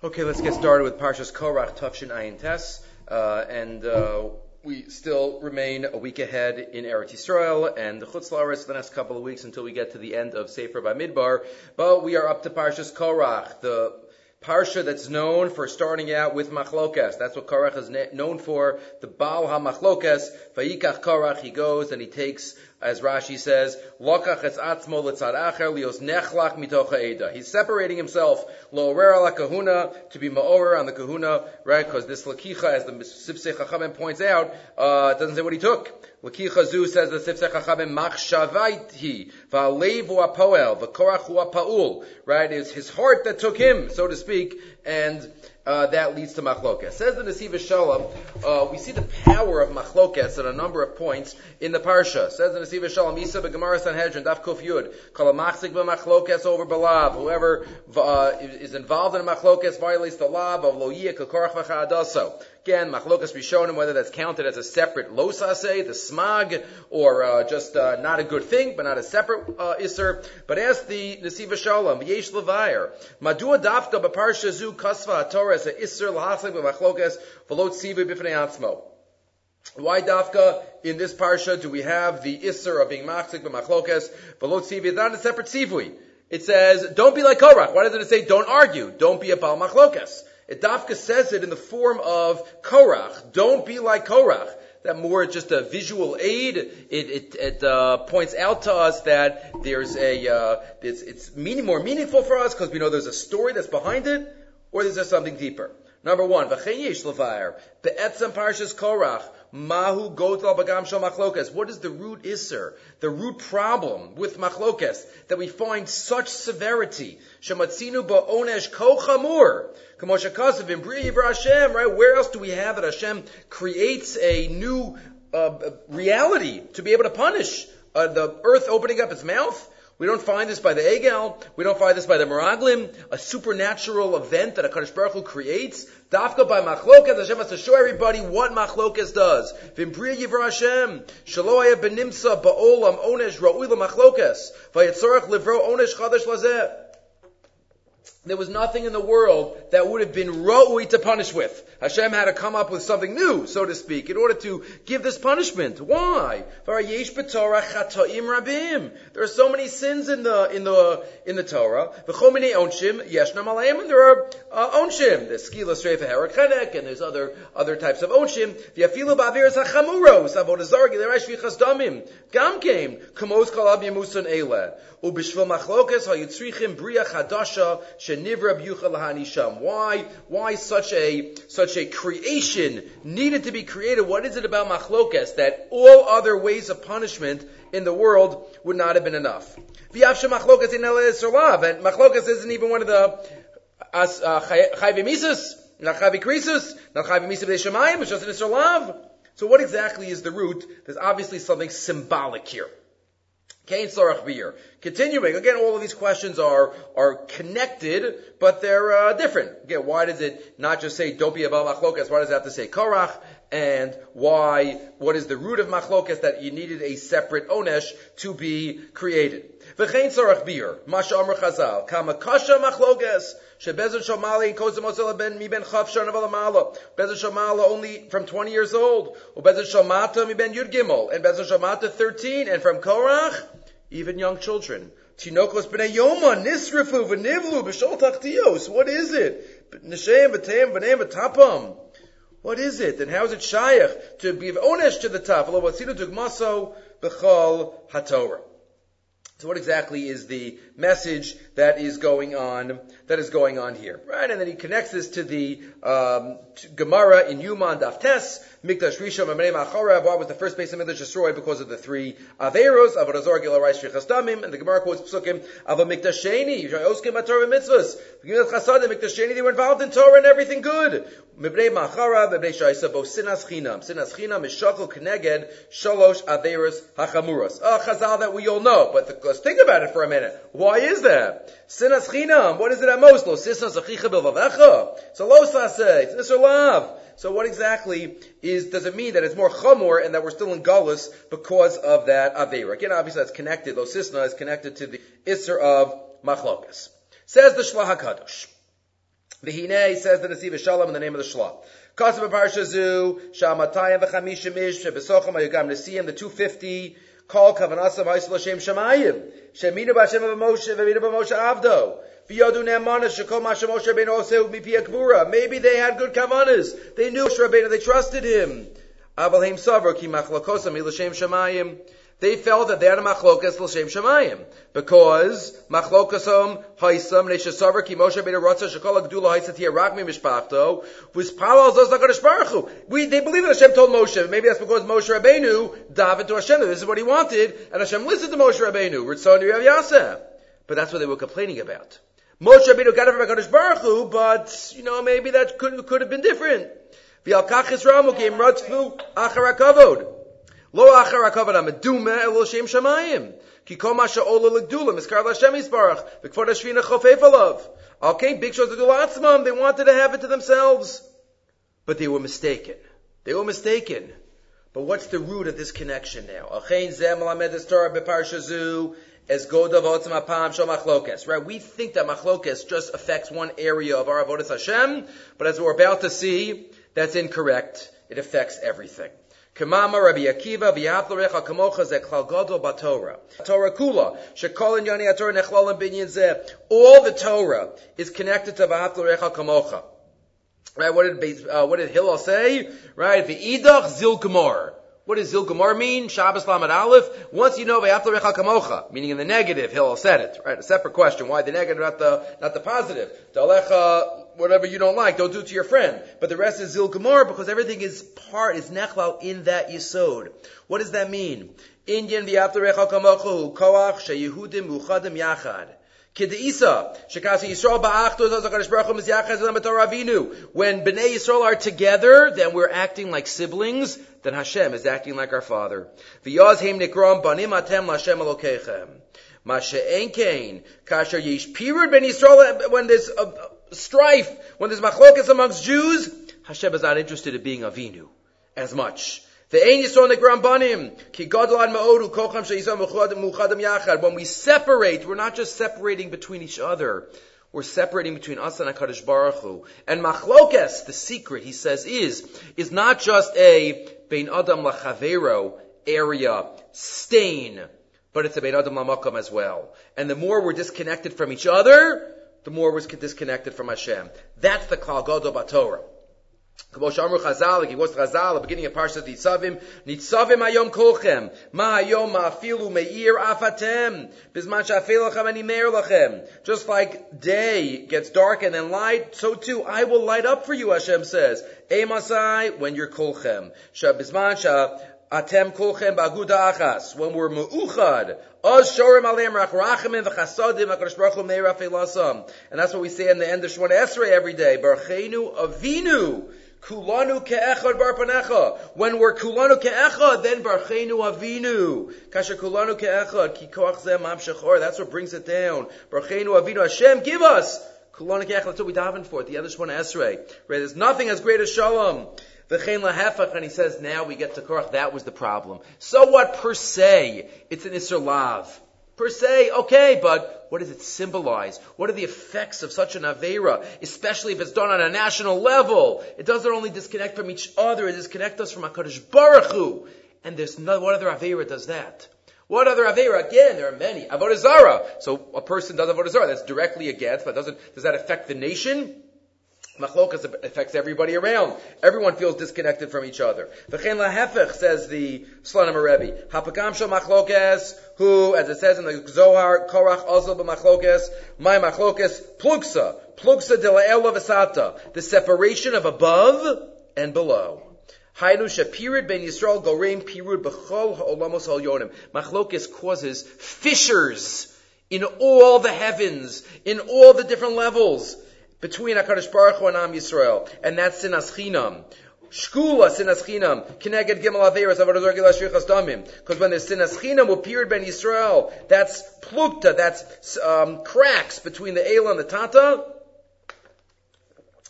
Okay, let's get started with Parshas Korach, Tufshin Ayin Tes, uh, and uh, we still remain a week ahead in Eretz Yisrael and the Chutz the next couple of weeks until we get to the end of Sefer Bamidbar. But we are up to Parshas Korach, the parsha that's known for starting out with machlokas. That's what Korach is known for. The Baal HaMachlokas, Vayikach Korach, he goes and he takes as Rashi says, es atzmo letzad acher lios nechlach mitocha eda. He's separating himself, kahuna, to be ma'orer on the kahuna, right? Because this lakicha, as the Sifsei Chachamim points out, uh, doesn't say what he took. Lakicha zu says the Sifsei Chachamim, machshavait he, va'alev hu apoel, v'korach apaul, right? It's his heart that took him, so to speak, and uh, that leads to machlokas. Says the Nesiva Shalom, uh, we see the power of machlokas at a number of points in the parsha. Says the Nesiva Shalom, Isa beGemara Sanhedrin, Daf Kuf Yud, kol machzik b'machlokas over balav. Whoever uh, is involved in a machlokas violates the law of lo yiyah v'chadaso. Again, machlokas him whether that's counted as a separate losase, the smag, or uh, just uh, not a good thing, but not a separate uh, iser. But as the Nesiva Shalom, yesh levayer, madua dafka b'parsha zu kasva Torah a iser lahaslik b'machlokas v'lo tzivu b'fnei atzmo. Why dafka in this parsha do we have the iser of being machzik b'machlokas v'lo tzivu? Not a separate tzivui. It says, don't be like Korach. Why doesn't it say, don't argue? Don't be a Baal Machlokas. It Dafka says it in the form of Korach. Don't be like Korach. That more just a visual aid. It, it, it uh, points out to us that there's a uh, it's, it's meaning, more meaningful for us because we know there's a story that's behind it, or is there something deeper? Number one, v'cheyesh levayer be'etzem parshas Korach mahu gotal bagam shal machlokas. What is the root isser, the root problem with machlokas that we find such severity? Shematzinu ba'onesh kochamur. Kamoshakasav in Hashem, right? Where else do we have that Hashem creates a new uh, reality to be able to punish uh, the earth opening up its mouth? We don't find this by the Egel. We don't find this by the Meraglim, a supernatural event that a Kaddish Baruch Hu creates. Dafka by Machlokas, Hashem has to show everybody what Machlokas does. Vimpriya Yivra Hashem, Shaloaya benimsa ba'olam onesh ra'ui Machlokas, vayetzorach livro onesh chadash lazeh there was nothing in the world that would have been ra'ui to punish with. Hashem had to come up with something new, so to speak, in order to give this punishment. Why? There are so many sins in the in the in the Torah. And there are uh, onshim. There's skila streifa herakhenek, and there's other other types of onshim. V'afilu ba'aviras hachamuros avodazargi l'raish v'chas damim. Gam came kamos kalab yemusan elad. Ubishvil machlokas hayitzrichim bria chadasha shenivra hanisham. Why? Why such a such a creation needed to be created? What is it about machlokas that all other ways of punishment in the world would not have been enough? V'yavsha machlokas in and machlokas isn't even one of the as uh, chayve not chayve krisus, not chayve misus it's just an isra So what exactly is the root? There's obviously something symbolic here. Continuing, again, all of these questions are, are connected, but they're uh, different. Again, why does it not just say, don't be above machlokas? Why does it have to say Korach? And why, what is the root of machlokas that you needed a separate onesh to be created? V'chein Sarach Beer. Masha Amr Chazal. Kama kasha machlokas. Shebezin Shamali Kozim ben mi ben Chavshar Navalamala. Bezin Shamala only from 20 years old. Ubezin Shamata mi ben Yud Gimel. And Bezin Shamata 13. And from Korach, even young children. B'nei Yoma, Nisrifu, v'nivlu, b'shol. What is it? V'teim, v'neim, v'tapam. What is it? And how is it shaykh to be onesh to the top? Lo watzinu tugmaso b'chol hatorah. So what exactly is the message that is going on, that is going on here? Right? And then he connects this to the, um, to Gemara in Yuman Daftes, Mikdash Rishon Mamrei Machorav. Why was the first base of Mikdash destroyed? Because of the three Averos, Avodah Gila Rice Damim, and the Gemara quotes Psukim, Ava Mikdash Sheni, Oskim Torah Mitzvahs, Gimel Chasadim, Mikdash Sheni, they were involved in Torah and everything good. Mibnei Mibnei Shaisa, Sinas Chinam. Sinas Chinam is Shalosh Averos. A chazal that we all know, but the, let's think about it for a minute. Why is that? Sinas Chinam, what is it at most? Lo Sisnas Achicha Bilvavecha? So Lo Sase, it's Nisr Lav. So what exactly is, does it mean that it's more chamor and that we're still in gullus because of that Aveira? Again, obviously that's connected, Losisna is connected to the Isser of Machlokas. Says the Shlach HaKadosh. V'hinei says the Nesiv Shalom in the name of the Shlah. Kasav Parsha Zu, Shamatayim v'chamishim ish, Shebesocham Ayugam Nesiyim, the 250, Kol Kavanasam Haisel Hashem Shemayim, Sheminu B'Hashem V'Moshe, V'Minu B'Moshe Avdo, V'yodu Ne'emanas, Shekol Mashem Moshe Oseu Mipi Akvura. Maybe they had good kavanas. They knew Moshe Rabbeinu, they trusted him. Aval Heim Savar, Ki Machlokosam Ilashem Shemayim. They felt that they had a machlokas l'shem shemayim because machlokasam haisam neishasavar ki Moshe Rabbeinu rotza shekol agdula haisat here rakmi mishpachto was palal zos lakadosh baruch. We they believe that Hashem told Moshe. Maybe that's because Moshe Rabbeinu davened to Hashem this is what he wanted, and Hashem listened to Moshe Rabbeinu. Ritzon Rav Yaseh. But that's what they were complaining about. Moshe Rabbeinu got it from Hakadosh Baruch Hu, but you know maybe that could could have been different. V'alkach Yisrael came ratzvu achar hakavod. Lo achar hakavod amedume el shem shamayim. Ki kol ma she'ola l'gdula miskar l'Hashem yisbarach v'kvod hashvina chofef alav. Okay, big shows the atzmam. They wanted to have it to themselves, but they were mistaken. They were mistaken. But what's the root of this connection now? Achein zeh malamed Torah beparsha zu as godav otzim apam shel machlokes. Right? We think that machlokes just affects one area of our avodas Hashem, but as we're about to see, that's incorrect. It affects everything. Kamama Rabbi Akiva v'yaplorecha kamocha ze klal gadol batorah. Torah kula shekol in yoni atorah nechlalim binyan zeh. All the Torah is connected to v'yaplorecha kamocha. Right? What did uh, what did Hillel say? Right? V'idach zil gemar. What does Zil Gemar mean? Shabbos Lamed Aleph. Once you know Ve'aflarecha Kamocha, meaning in the negative, Hillel said it. Right? A separate question. Why the negative, not the not the positive? Dalecha, whatever you don't like, don't do to your friend. But the rest is Zil Gemar because everything is part, is nechlal in that yisod. What does that mean? Indian Ve'aflarecha Kamocha Koach Sheyehudim Muchadim Yachad. Shekasi Yisrael zazakadosh baruch hu avinu. When Bnei Yisrael are together, then we're acting like siblings, then Hashem is acting like our father. V'yaz heim nikram banim atem l'Hashem kain, kasher yish pirud Yisrael, when there's strife, when there's machlokas amongst Jews, Hashem is not interested in being Avinu as much. When we separate, we're not just separating between each other. We're separating between us and HaKadosh Baruch Hu. And machlokes, the secret, he says, is, is not just a Bein Adam Lachavero area, stain, but it's a Bein Adam Lamakam as well. And the more we're disconnected from each other, the more we're disconnected from Hashem. That's the Kal Gadol Batorah. Shamru Chazal, like he was Chazal, the beginning of Parshat Nitzavim, Nitzavim Ayom Kolchem, Ma Ayom Ma'afilu Meir Afatem, Bizman Sha'afel Lachem Ani Meir Lachem. Just like day gets dark and then light, so too I will light up for you, Hashem says. Emasai, when you're. Bizman Sha Atem Kolchem Ba'aguda Achas, when we're Afelasam. And that's what we say in the end of Shemona Esrei every day. Barchenu Avinu. Kulanu ke'echad bar panecha. When we're kulanu ke'echad, then barchenu avinu. Kasha kulanu ke'echad, ki koach. That's what brings it down. Barchenu avinu. Hashem, give us. Kulanu ke'echad. That's what we daven for. The other one Esrei. Right? There's nothing as great as shalom. V'chein lahefach, and he says, now we get to Korach, that was the problem. So what per se? It's an Isser Lav per se, okay, but what does it symbolize? What are the effects of such an Avera, especially if it's done on a national level? It doesn't only disconnect from each other, it disconnects us from HaKadosh Baruch Hu. And there's no, what other Avera does that? What other Avera? Again, there are many. Avodah. So a person does Avodah Zarah. That's directly against, but doesn't, does that affect the nation? Machlokas affects everybody around. Everyone feels disconnected from each other. V'chein lahefech, says the Slonim Rebbe. Hapakam shel machlokas, who, as it says in the Zohar, Korach also b'machlokas, my machlokas, plugsa, plugsa de la'ela v'sata, the separation of above and below. Hainu shapirid ben Yisrael goreim pirud b'chol ha'olamos ha'olyonim. Machlokas causes fissures in all the heavens, in all the different levels between HaKadosh Baruch Hu and Am Yisrael, and that's sinas chinam. Shkula sinas chinam, kineged gimel averas avodah gila shrichas damim. Because when there's sinas chinam appeared ben Yisrael, that's plukta, that's um, cracks between the Eila and the Tata,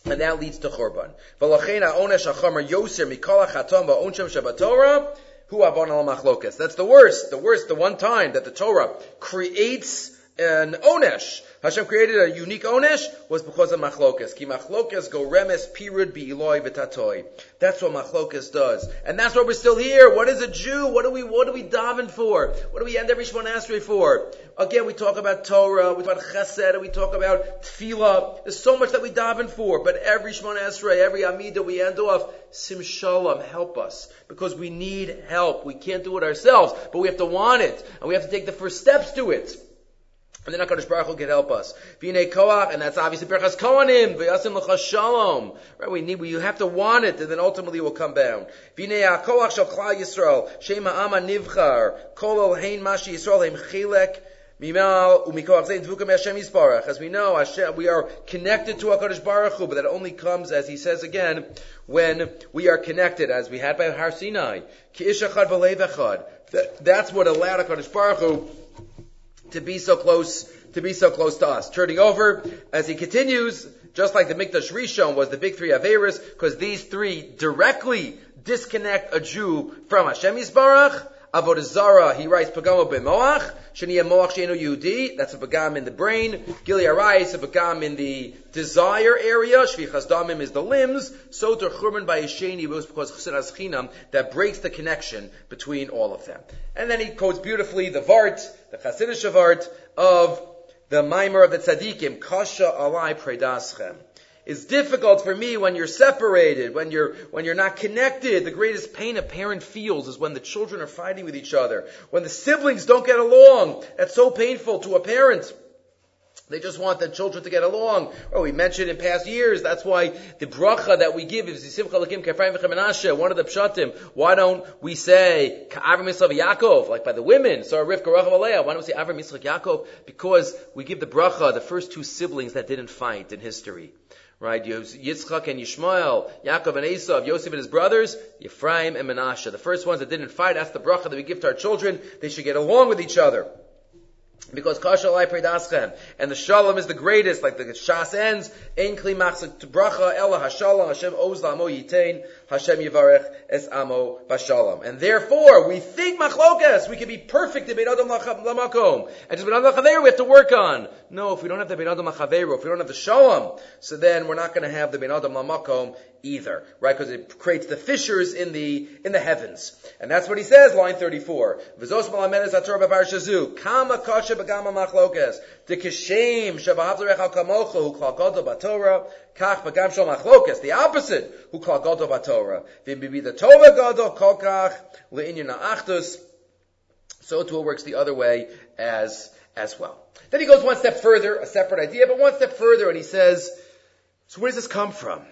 and that leads to churban. V'lachein ha'onesh ha'chamer yoser mikol ha'chatam va'onshem shabatorah, hu avon al machlokas. That's the worst, the worst, the one time that the Torah creates an onesh. Hashem created a unique onesh was because of machlokas. Ki machlokas go remes pirud bi v'tatoi. That's what machlokas does, and that's why we're still here. What is a Jew? What do we what do we daven for? What do we end every Shemon Esrei for? Again, we talk about Torah, we talk about Chesed, we talk about Tefillah. There's so much that we daven for, but every Shemon Esrei, every Amidah, we end off Sim Shalom, help us because we need help. We can't do it ourselves, but we have to want it, and we have to take the first steps to it. And then HaKadosh Baruch Hu can help us. V'nei koach, and that's obviously Berachas Kohanim, v'yasim l'cha shalom. Right, we need, we you have to want it, and then ultimately it will come down. V'nei ha'koach shel klal Yisrael, shem ha'ama nivchar, kol ol hein mashi Yisrael hem chilek, as we know, Hashem, we are connected to HaKadosh Baruch Hu, but that only comes, as he says again, when we are connected, as we had by Har Sinai. That's what allowed HaKadosh Baruch Hu to be so close, to be so close to us. Turning over, as he continues, just like the Mikdash Rishon was the big three Averis, because these three directly disconnect a Jew from Hashem Yisbarach, Avodah he writes Pagamo b'moach, Shani moach sheinu Yehudi, that's a pagam in the brain. Gili Arais, a pagam in the desire area. Shvichas damim is the limbs. So to Churban by Yesheni was because Chesidas Chinam that breaks the connection between all of them. And then he quotes beautifully the Vart, the Chasidish Vart of the Mimer of the Tzadikim, Kasha alai predaschem. It's difficult for me when you're separated, when you're, when you're not connected. The greatest pain a parent feels is when the children are fighting with each other. When the siblings don't get along. That's so painful to a parent. They just want the children to get along. Oh, we mentioned in past years, that's why the bracha that we give is Simcha Lakim Kefraim V'Chemenashe, one of the pshatim. Why don't we say Avram Yitzchak Yaakov, like by the women, so Rivka Aleah, why don't we say Avram Yitzchak Yaakov? Because we give the bracha, the first two siblings that didn't fight in history right? Yitzchak and Yishmael, Yaakov and Esav, Yosef and his brothers, Ephraim and Menashe. The first ones that didn't fight, that's the bracha that we give to our children. They should get along with each other. Because kasha predaschem. And the shalom is the greatest, like the shas ends, ein kli bracha ella hashalom, Hashem oz la'amo yitain, Hashem yivarech es amo vashalom. And therefore, we think machlokas, we can be perfect in bein adam lamakom. And just bein adam lachaveru we have to work on. No, if we don't have the bein adam lachaveru, if we don't have the shalom, so then we're not going to have the bein adam lamakom either, right? Because it creates the fissures in the in the heavens, and that's what he says, line thirty-four. V'zos malamenes ator b'parshazu kama kasha b'gama machlokas the kishem shabahavzarech kamocha who klal gadol b'torah kach b'gam shal machlokas the opposite who klal gadol b'torah v'bibi the tova gadol kolkach le'inyan achtus. So too it works the other way as as well. Then he goes one step further, a separate idea, but one step further, and he says, so where does this come from?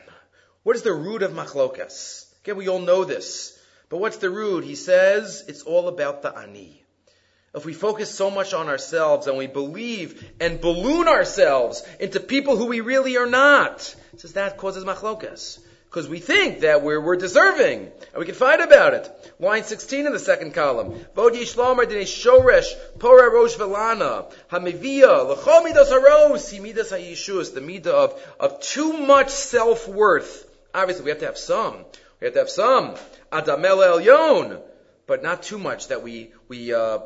What is the root of machlokas? Again, we all know this. But what's the root? He says it's all about the ani. If we focus so much on ourselves and we believe and balloon ourselves into people who we really are not, says that causes machlokas because we think that we're, we're deserving, and we can fight about it. Line 16 in the second column. The midah of, of too much self-worth Obviously, we have to have some. We have to have some. Adamel elyon, but not too much that we we uh,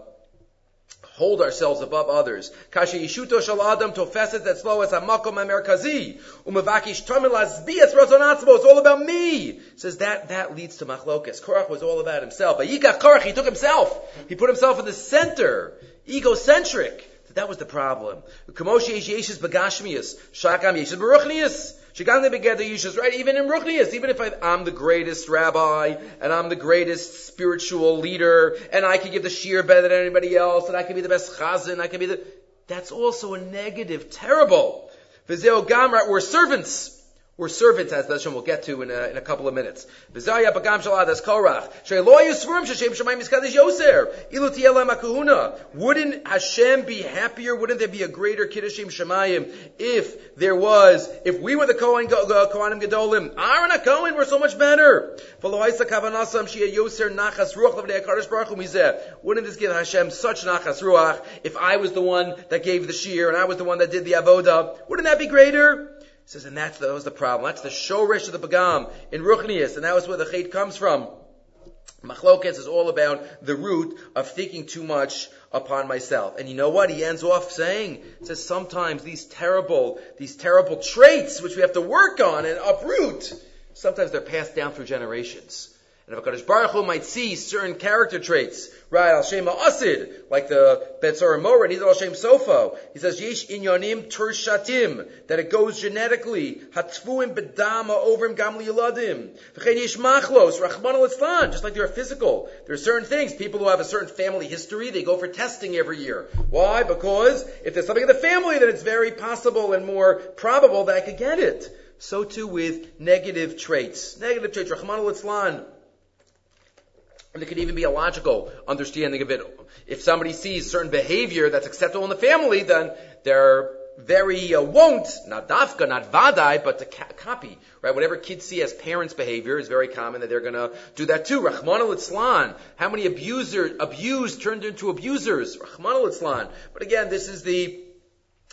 hold ourselves above others. Kasha yishuto shal adam tofeset etzlo es hamakom hamerkazi umevakish tamil azbias razonatzmo. It's all about me. Says that that leads to machlokas. Korach was all about himself. But Yikach Korach, he took himself. He put himself in the center, egocentric. That was the problem. Kamoshi yeshis bagashmias, shakam yeshis baruchnias. Shigam begeder yishas, right? Even in Ruchnias, even if I, am the greatest rabbi, and I'm the greatest spiritual leader, and I can give the shiur better than anybody else, and I can be the best chazan, I can be the, that's also a negative, terrible. Vizeo gamra, we're servants. We're servants, as Hashem will get to in a, in a couple of minutes. Wouldn't Hashem be happier? Wouldn't there be a greater Kiddushim Shemayim if there was, if we were the Kohen, Kohanim Gedolim? Aaron Kohen, we're so much better. Wouldn't this give Hashem such nachas ruach if I was the one that gave the shiur and I was the one that did the avoda? Wouldn't that be greater? Says, and that's the, that was the problem. That's the shorish of the Pagam in Ruchnias, and that was where the chait comes from. Machlokes is all about the root of thinking too much upon myself. And you know what? He ends off saying, says sometimes these terrible, these terrible traits which we have to work on and uproot, sometimes they're passed down through generations. And if HaKadosh Baruch Hu might see certain character traits, right, al Shem Asid, like the Betzor Mora, and he's al Shem Sofo. He says, Yesh inyanim turshatim, that it goes genetically, hatfuim bedama ovrim gamli yeladim. V'chein yesh machlos, rachman al just like there are physical. There are certain things, people who have a certain family history, they go for testing every year. Why? Because if there's something in the family, then it's very possible and more probable that I could get it. So too with negative traits. Negative traits, rachman al and there could even be a logical understanding of it. If somebody sees certain behavior that's acceptable in the family, then they're very uh, won't, not dafka, not vadai, but to ca- copy, right? Whatever kids see as parents' behavior is very common that they're gonna do that too. Rahman al How many abusers, abused turned into abusers? Rahman al But again, this is the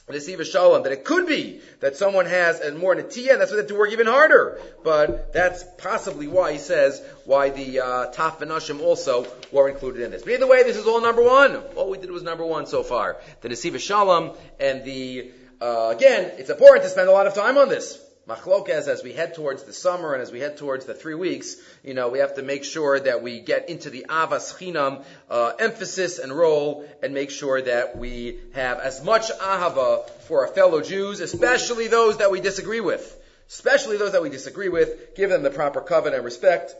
Nesiva Shalom, that it could be that someone has and more Natiya, and that's why they have to work even harder. But that's possibly why he says why the uh, Taf and also were included in this. But either way, this is all number one. All we did was number one so far. The Nesiva Shalom and the, uh, again, it's important to spend a lot of time on this machlokas as we head towards the summer and as we head towards the three weeks, you know, we have to make sure that we get into the avas chinam uh, emphasis and role, and make sure that we have as much ahava for our fellow Jews, especially those that we disagree with, especially those that we disagree with. Give them the proper covenant and respect,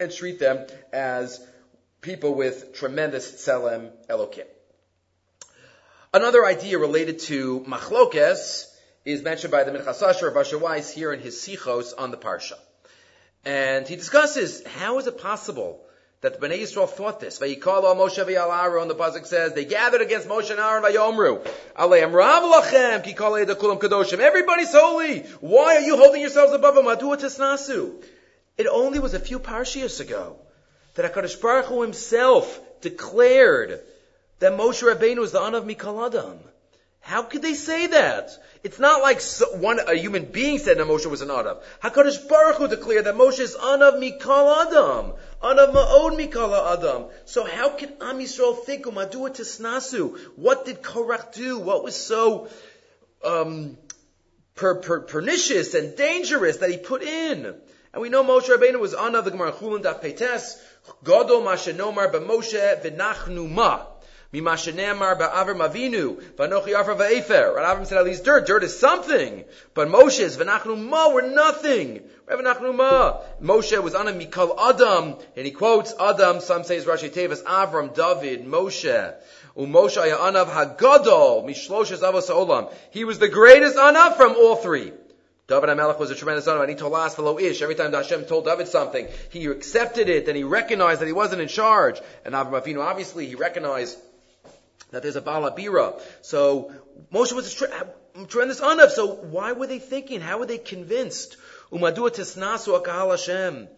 and treat them as people with tremendous tselem elokim. Another idea related to machlokes is mentioned by the Minchas Asher of Weiss here in his Sichos on the Parsha. And he discusses how is it possible that the Bnei Yisrael thought this. Vayikol Moshe v'Aaron, the pasuk says, they gathered against Moshe and Aaron vayomru, Aleim Rav lachem, ki kol kulam kadoshim. Everybody's holy. Why are you holding yourselves above them? Adu tisnasu. It only was a few parshias ago that Hakadosh Baruch Hu himself declared that Moshe Rabbeinu was the son of Mikal Adam. How could they say that? It's not like one a human being said that Moshe was an Adam. Hakadosh Baruch Hu declared that Moshe is Anav Mikal Adam, Anav Ma'od Mikal Adam. So how can Am Yisrael think Umadua Tisnasu? What did Korach do? What was so um, per, per, pernicious and dangerous that he put in? And we know Moshe Rabbeinu was Anav the Gemara Chulin Daf Peites Godol Mashenomar B'Moshe V'Nachnu Ma. Mimashenemar ba'avram avinu, v'anochi afra va'efer. Right? Avram said at least dirt. Dirt is something. But Moshe's v'nachnu ma were nothing. V'nachnu ma. Moshe was on a mikal Adam, and he quotes Adam, some say it's Rashi Tevis, Avram, David, Moshe. Umoshe anav hagadol, mishloshes avos olam. He was the greatest anav from all three. David HaMelech was a tremendous son, and he told us ish. Every time Hashem told David something, he accepted it, and he recognized that he wasn't in charge. And Avram Avinu, obviously, he recognized that there's a Balabira. So Moshe was a tremendous anav. So why were they thinking? How were they convinced? Umadua tisnasu akahal Hashem.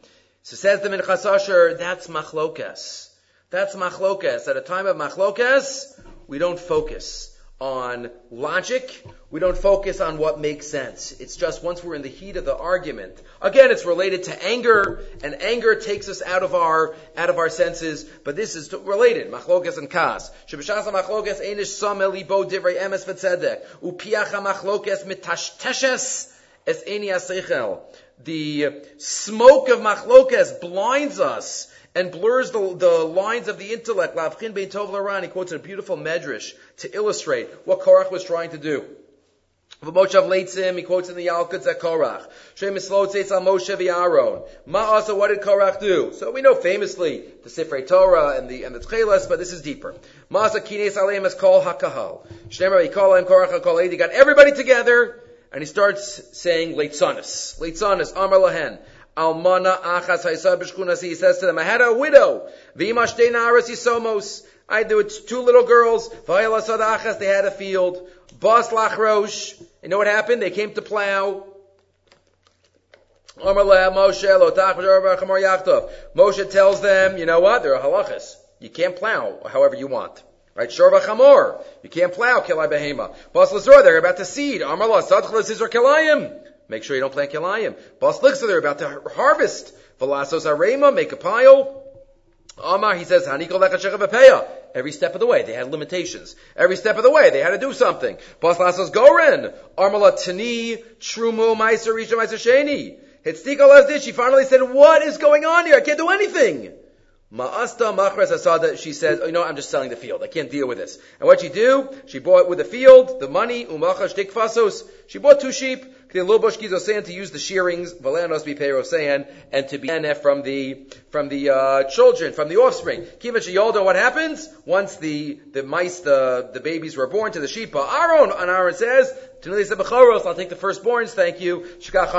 So says the Minchas Asher, that's machlokas. That's machlokas. At a time of machlokas, we don't focus on logic. We don't focus on what makes sense. It's just once we're in the heat of the argument. Again, it's related to anger, and anger takes us out of our out of our senses. But this is related. Machlokas and kas. Shebishasa machlokas einish sam elibo divrei emes v'tzedek. Upiacha machlokas mitashteshes es eni. The smoke of machlokas blinds us and blurs the, the lines of the intellect. Lavchin bein tov He quotes a beautiful medrash to illustrate what Korach was trying to do. V'moshav leitzim, he quotes in the Yalkut at Korach. Shem mislot seitz al Moshe v'Aaron. Ma'asa, what did Korach do? So we know famously the Sifrei Torah and the, and the Tchelas, but this is deeper. Ma'asa kines aleim is kol hakahal. Shnemer yikol Korach kol He got everybody together, and he starts saying leitzanis. Leitzanis, amar lahen. Almana achas haisa b'shkunasi. He says to them, I had a widow. V'imashte na'aras yisomos. I there were two little girls. V'ayala achas. They had a field. Bas lachrosh. You know what happened? They came to plow. Moshe tells them, you know what? They're a halachas. You can't plow however you want. Right? Shorva chamor. You can't plow kilai behema. Bas lazor. They're about to seed. Amar la sadchlas izor kilayim. Make sure you don't plant kilayim. Bas so they're about to harvest. Valasos arema, make a pile. Amar, he says, Every step of the way, they had limitations. Every step of the way, they had to do something. Bas lasos goren. Armala tani, trumu, meiser, risha, meiser, sheni. Hitztika She finally said, what is going on here? I can't do anything. Ma'asta machres asada, she says, oh, you know, I'm just selling the field. I can't deal with this. And what she do? She bought with the field, the money, umacha shtik fasos. She bought two sheep, to use the shearings, valanos be rosean, and to be from the, from the, uh, children, from the offspring. Kiva yoldo, what happens? Once the, the mice, the, the babies were born to the sheep, Aaron, and Aaron says, I'll take the firstborns, thank you. Shikach.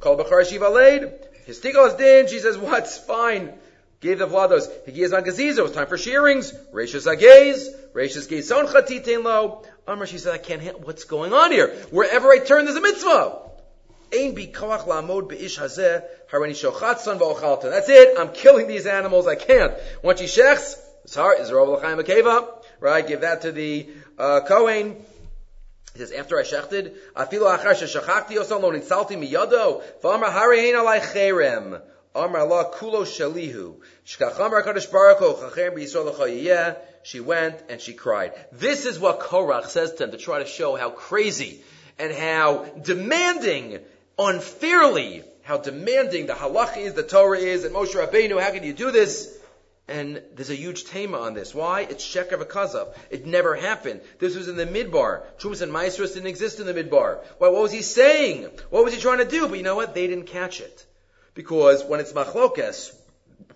Kol Bechar Shiva Leid. His tikos din, she says, what's fine? Gave the vlados. Higiyaz magaziza. It was time for shearings. Rashis agez. Rashis geizon chatitain lo. Amr, she said, I can't handle what's going on here. Wherever I turn, there's a mitzvah. Ein bi koach la'amod be'ish hazeh harani shochatzon v'ochalton. That's it. I'm killing these animals. I can't. Once she shechs, it's hard. Is Rav L'chaim Akeva. Right? Give that to the uh, Kohen. He says, after I shechted, afilu achar sheshachakti osam lo nitzalti miyado, v'amar harein alai cherem. Amar Allah kulo shalihu. Shkachamar kadosh chachem b'yisrael She went and she cried. This is what Korach says to them to try to show how crazy and how demanding, unfairly, how demanding the halach is, the Torah is, and Moshe Rabbeinu, how can you do this? And there's a huge tema on this. Why? It's sheker v'kazav. It never happened. This was in the midbar. Trumas and Maestros didn't exist in the midbar. Why, what was he saying? What was he trying to do? But you know what? They didn't catch it. Because when it's machlokes,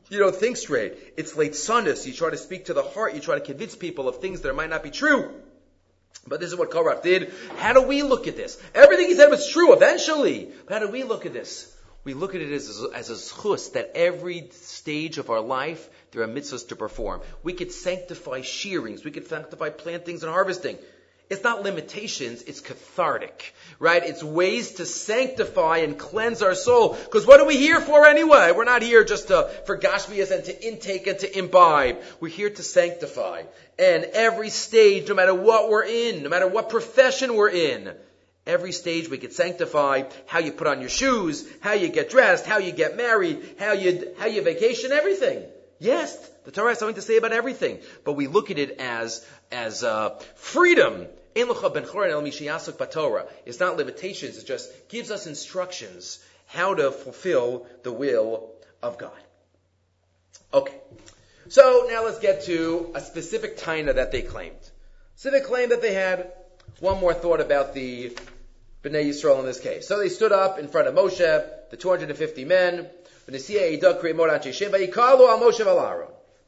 you don't think straight. It's late sundus. You try to speak to the heart. You try to convince people of things that might not be true. But this is what Korach did. How do we look at this? Everything he said was true eventually. But how do we look at this? We look at it as, as a schus that every stage of our life there are mitzvahs to perform. We could sanctify shearings. We could sanctify plantings and harvesting. It's not limitations, it's cathartic, right? It's ways to sanctify and cleanse our soul. Because what are we here for anyway? We're not here just to, for gashmias and to intake and to imbibe. We're here to sanctify. And every stage, no matter what we're in, no matter what profession we're in, every stage we could sanctify how you put on your shoes, how you get dressed, how you get married, how you, how you vacation, everything. Yes, the Torah has something to say about everything, but we look at it as as uh, freedom it's not limitations, it just gives us instructions how to fulfill the will of God. Okay. So now let's get to a specific taina that they claimed. Specific claim that they had. One more thought about the Bnei Yisrael in this case. So they stood up in front of Moshe, the 250 men.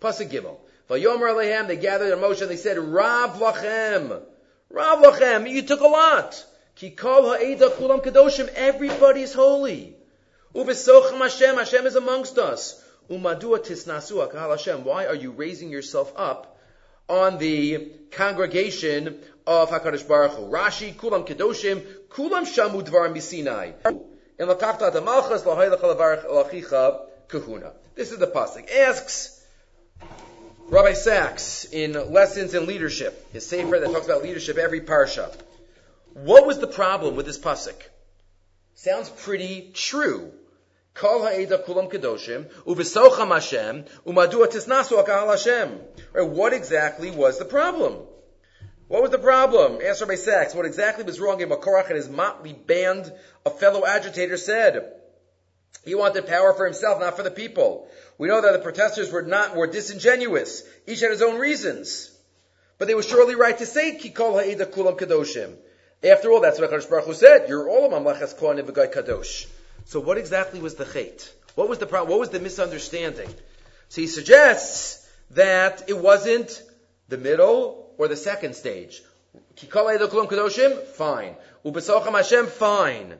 Pasuk Gimel. They gathered on Moshe and they said, Rav Lachem. Rav Lachem, you took a lot. Ki kol ha'eda kulam kadoshim, everybody is holy. Uvesochem Hashem, Hashem is amongst us. Umadua tisnasu akal Hashem, why are you raising yourself up on the congregation of HaKadosh Baruch Hu? Rashi, kulam kadoshim, kulam shamu dvar misinai. In lakakta malchas lahaylach lachicha kahuna. This is the pasuk. Asks, Rabbi Sacks in Lessons in Leadership, his sefer that talks about leadership every parsha. What was the problem with this pasuk? Sounds pretty true. Kol kulam Hashem. What exactly was the problem? What was the problem? Answer by Sacks. What exactly was wrong? And Makorach and his motley band of fellow agitators said. He wanted power for himself, not for the people. We know that the protesters were not, were disingenuous. Each had his own reasons. But they were surely right to say, Kikol ha'ida kulam kadoshim. After all, that's what HaKadosh Baruch Hu said. You're all mamlechas kohanim v'gai kadosh. So what exactly was the chait? What was the problem? What was the misunderstanding? So he suggests that it wasn't the middle or the second stage. Kikol ha'ida kulam kadoshim? Fine. Ubesocham Hashem? Fine.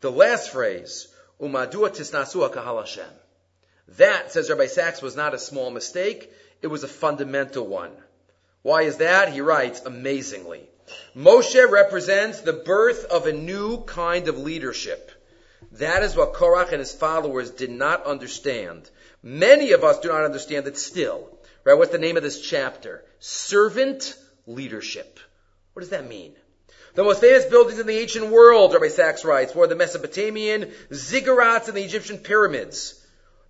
The last phrase, umadua tisnasua kahal Hashem. That, says Rabbi Sacks, was not a small mistake. It was a fundamental one. Why is that? He writes amazingly. Moshe represents the birth of a new kind of leadership. That is what Korach and his followers did not understand. Many of us do not understand it still. Right? What's the name of this chapter? Servant leadership. What does that mean? The most famous buildings in the ancient world, Rabbi Sacks writes, were the Mesopotamian ziggurats and the Egyptian pyramids.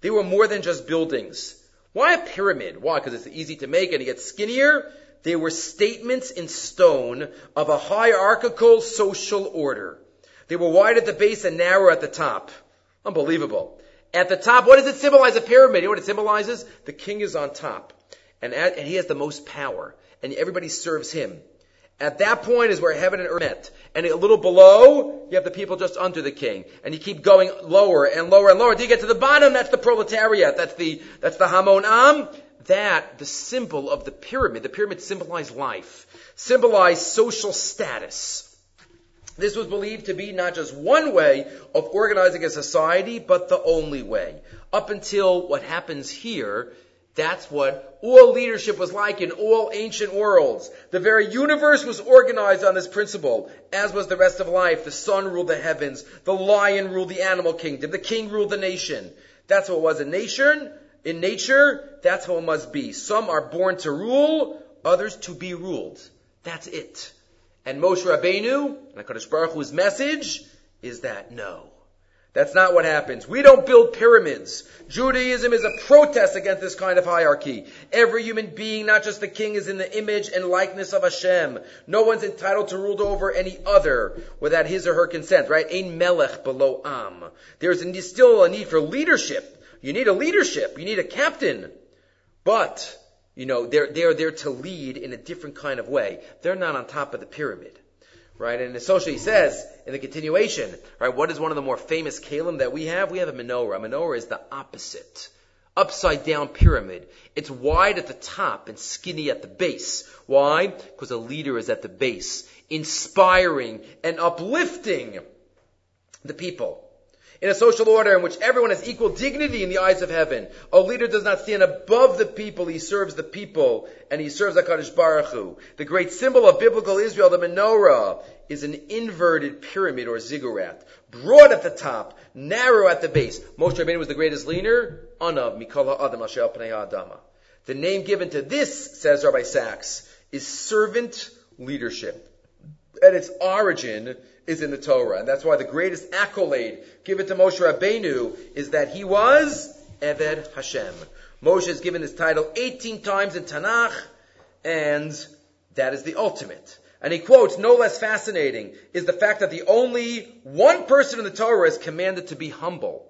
They were more than just buildings. Why a pyramid? Why? Because it's easy to make and it gets skinnier. They were statements in stone of a hierarchical social order. They were wide at the base and narrow at the top. Unbelievable. At the top, what does it symbolize? A pyramid. You know what it symbolizes? The king is on top. And, at, and he has the most power. And everybody serves him. At that point is where heaven and earth met. And a little below, you have the people just under the king. And you keep going lower and lower and lower. Until you get to the bottom, that's the proletariat. That's the, that's the Hamon Am. That, the symbol of the pyramid, the pyramid symbolized life, symbolized social status. This was believed to be not just one way of organizing a society, but the only way. Up until what happens here that's what all leadership was like in all ancient worlds. The very universe was organized on this principle, as was the rest of life. The sun ruled the heavens, the lion ruled the animal kingdom, the king ruled the nation. That's what was in nation. In nature, that's how it must be. Some are born to rule, others to be ruled. That's it. And Moshe Rabbeinu, and HaKadosh Baruch Hu's message is that no. That's not what happens. We don't build pyramids. Judaism is a protest against this kind of hierarchy. Every human being, not just the king, is in the image and likeness of Hashem. No one's entitled to rule over any other without his or her consent, right? Ein melech below am. There's still a need for leadership. You need a leadership. You need a captain. But, you know, they're, they're there to lead in a different kind of way. They're not on top of the pyramid. Right? And the he says in the continuation, right, what is one of the more famous kalim that we have? We have a menorah. A menorah is the opposite. Upside down pyramid. It's wide at the top and skinny at the base. Why? Because a leader is at the base, inspiring and uplifting the people in a social order in which everyone has equal dignity in the eyes of heaven. A leader does not stand above the people, he serves the people, and he serves HaKadosh Baruch Hu. The great symbol of biblical Israel, the menorah, is an inverted pyramid or ziggurat. Broad at the top, narrow at the base. Moshe Rabbeinu was the greatest leader. Anav Mikala Adam Asher Adama. The name given to this, says Rabbi Sacks, is servant leadership. At its origin, is in the Torah. And that's why the greatest accolade given to Moshe Rabbeinu is that he was Eved Hashem. Moshe is given this title 18 times in Tanakh, and that is the ultimate. And he quotes, no less fascinating, is the fact that the only one person in the Torah is commanded to be humble.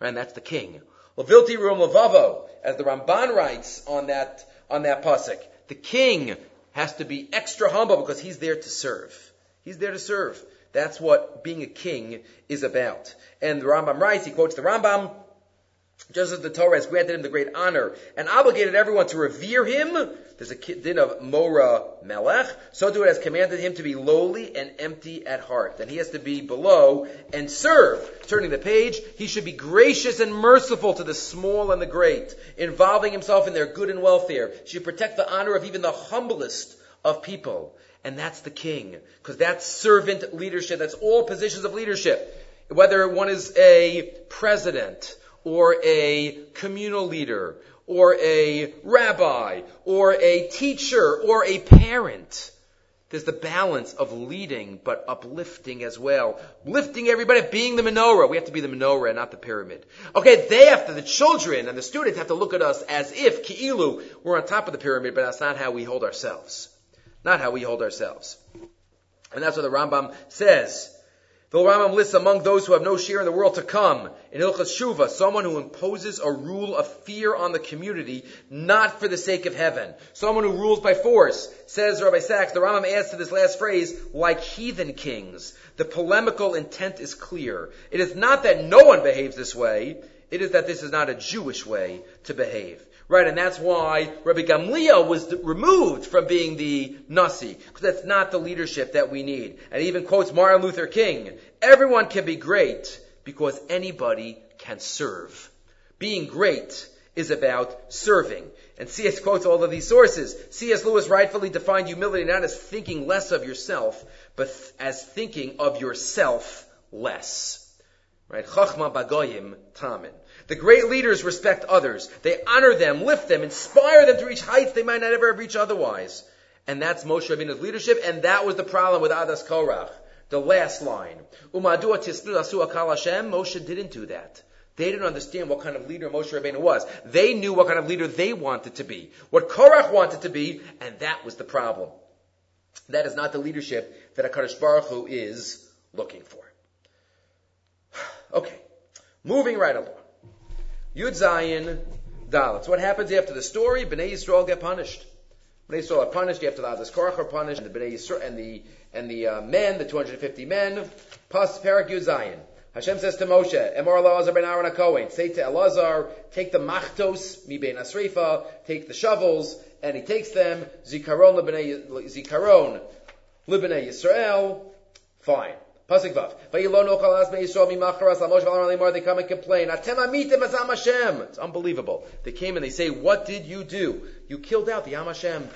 And that's the king. Levilti Rum Levavo, as the Ramban writes on that, on that pasuk. The king has to be extra humble because he's there to serve. He's there to serve. That's what being a king is about. And the Rambam writes, he quotes the Rambam, just as the Torah has granted him the great honor and obligated everyone to revere him, there's a din of Mora Melech, so too it has commanded him to be lowly and empty at heart. That he has to be below and serve. Turning the page, he should be gracious and merciful to the small and the great, involving himself in their good and welfare. Should protect the honor of even the humblest of people and that's the king. Because that's servant leadership. That's all positions of leadership. Whether one is a president, or a communal leader, or a rabbi, or a teacher, or a parent. There's the balance of leading, but uplifting as well. Lifting everybody, being the menorah. We have to be the menorah not the pyramid. Okay, they have to, the children and the students have to look at us as if, ki'ilu, we're on top of the pyramid, but that's not how we hold ourselves not how we hold ourselves. And that's what the Rambam says. The Rambam lists among those who have no share in the world to come, in Hilchas Shuva, someone who imposes a rule of fear on the community, not for the sake of heaven. Someone who rules by force. Says Rabbi Sacks, the Rambam adds to this last phrase, like heathen kings. The polemical intent is clear. It is not that no one behaves this way, it is that this is not a Jewish way to behave. Right, and that's why Rabbi Gamliel was removed from being the Nasi, because that's not the leadership that we need. And he even quotes Martin Luther King, everyone can be great because anybody can serve. Being great is about serving. And C.S. quotes all of these sources. C.S. Lewis rightfully defined humility not as thinking less of yourself, but as thinking of yourself less. Right? Chachma bagoyim tamin. The great leaders respect others. They honor them, lift them, inspire them to reach heights they might not ever have reached otherwise. And that's Moshe Rabbeinu's leadership, and that was the problem with Adas Korach. The last line. Umadua tisnu asu akal Hashem. Moshe didn't do that. They didn't understand what kind of leader Moshe Rabbeinu was. They knew what kind of leader they wanted to be, what Korach wanted to be, and that was the problem. That is not the leadership that HaKadosh Baruch Hu is looking for. Okay, moving right along. Yud Zayin Dalit. So what happens after the story? Bnei Yisrael get punished. Bnei Yisrael are punished after the Adas Korach are punished, and the Bnei Yisrael and the and the uh, men, the 250 men. Pas Perak Yud Zayin. Hashem says to Moshe, Emor Elazar ben Aaron HaKohen, say to Elazar, take the machtos, mi ben asrifa, take the shovels, and he takes them, zikaron lebnei, zikaron lebnei Yisrael, fine. Pasuk Vav. Vayilon ochal as Yisrael mimacharas lamosh v'alar they come and complain. Atem amitim as Hashem. It's unbelievable. They came and they say, what did you do? You killed out the Am Hashem.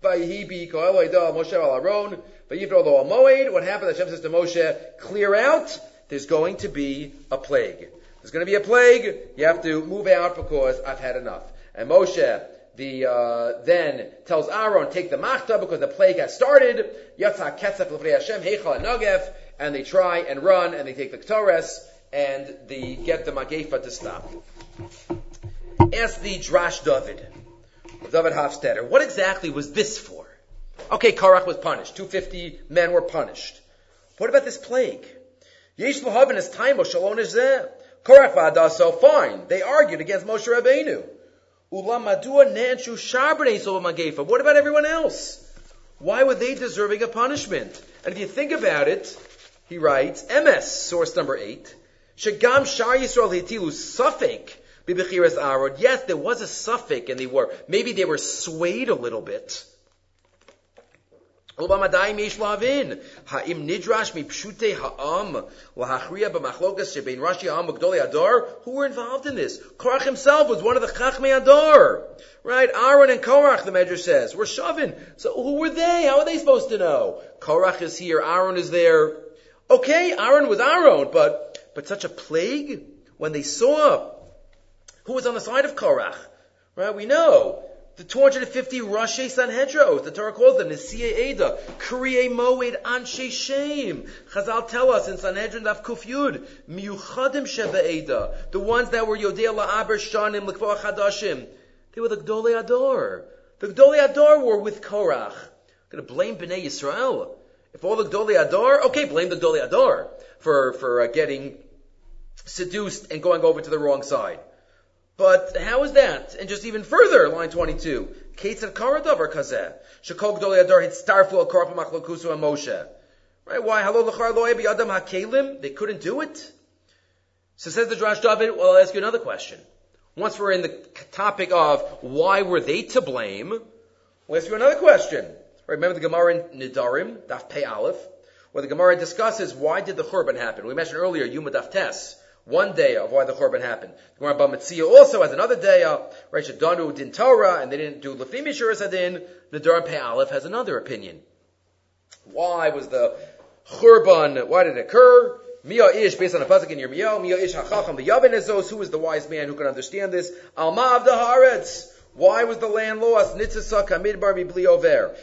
Vayihi ko'el oida Moshe al Aaron. Vayivro lo moed. What happened? Hashem says to Moshe, clear out there's going to be a plague. There's going to be a plague. You have to move out because I've had enough. And Moshe, the uh, then tells Aaron, take the machta because the plague has started. Yatza ketzef l'frei Hashem heichal nagef, and they try and run and they take the ktores and they get the magefa to stop. Ask the Drash David, David Hofstedter, what exactly was this for? Okay, Korach was punished. 250 men were punished. What about this plague? Yesh l'havin is time shalom is there. Korach v'adaso, fine. They argued against Moshe Rabbeinu. Ulam madua nanshu shabrenei. What about everyone else? Why were they deserving of punishment? And if you think about it, he writes, MS, source number eight, Shagam Shar Yisrael Hitilu Suffolk Bibichiras Arod. Yes, there was a suffix, and they were, maybe they were swayed a little bit. Who were involved in this? Korach himself was one of the Chachmei Adar. Right? Aaron and Korach, the Medrash says, were shoving. So who were they? How are they supposed to know? Korach is here, Aaron is there. Okay, Aaron was Aaron, but, but such a plague? When they saw who was on the side of Korach, right? We know the 250 Rashi Sanhedros, the Torah calls them Nesiye Eda, Kriye Moed Anshe Shem. Chazal tell us in Sanhedrin Daf Kufyud, Miuchadim Sheva Eda, the ones that were Yodea La'aber Shanim L'Kvah Chadashim. They were the Gdolei Ador. The Gdolei Ador were with Korach. I'm Going to blame Bnei Yisrael. If all the Gdolei Ador, okay, blame the Gdolei Ador for, for uh, getting seduced and going over to the wrong side. But how is that? And just even further, line 22. Ketzad karadavar kazeh. Shekol adar hitztarfu al and Moshe. Right? Why? Hakelim. They couldn't do it. So says the Drash David, well, I'll ask you another question. Once we're in the topic of why were they to blame, we'll ask you another question. Remember the Gemara in Nidarim, Daf Pei Aleph, where the Gemara discusses why did the Churban happen. We mentioned earlier Yuma Daf Tes one day of why the Korban happened. The Gemara Bava Metzia also has another day, right? Shadanu din Torah, and they didn't do Lefimi Shuras Adin. Durham Pei Aleph has another opinion. Why was the Churban, why did it occur? Mia ish, based on a pasuk in Yirmiyahu, Mia ish hachacham the Yavin Ezos, who is the wise man who can understand this? Alma of the Haaretz. Why was the land lost? Nitzasa kamidbar mibli over.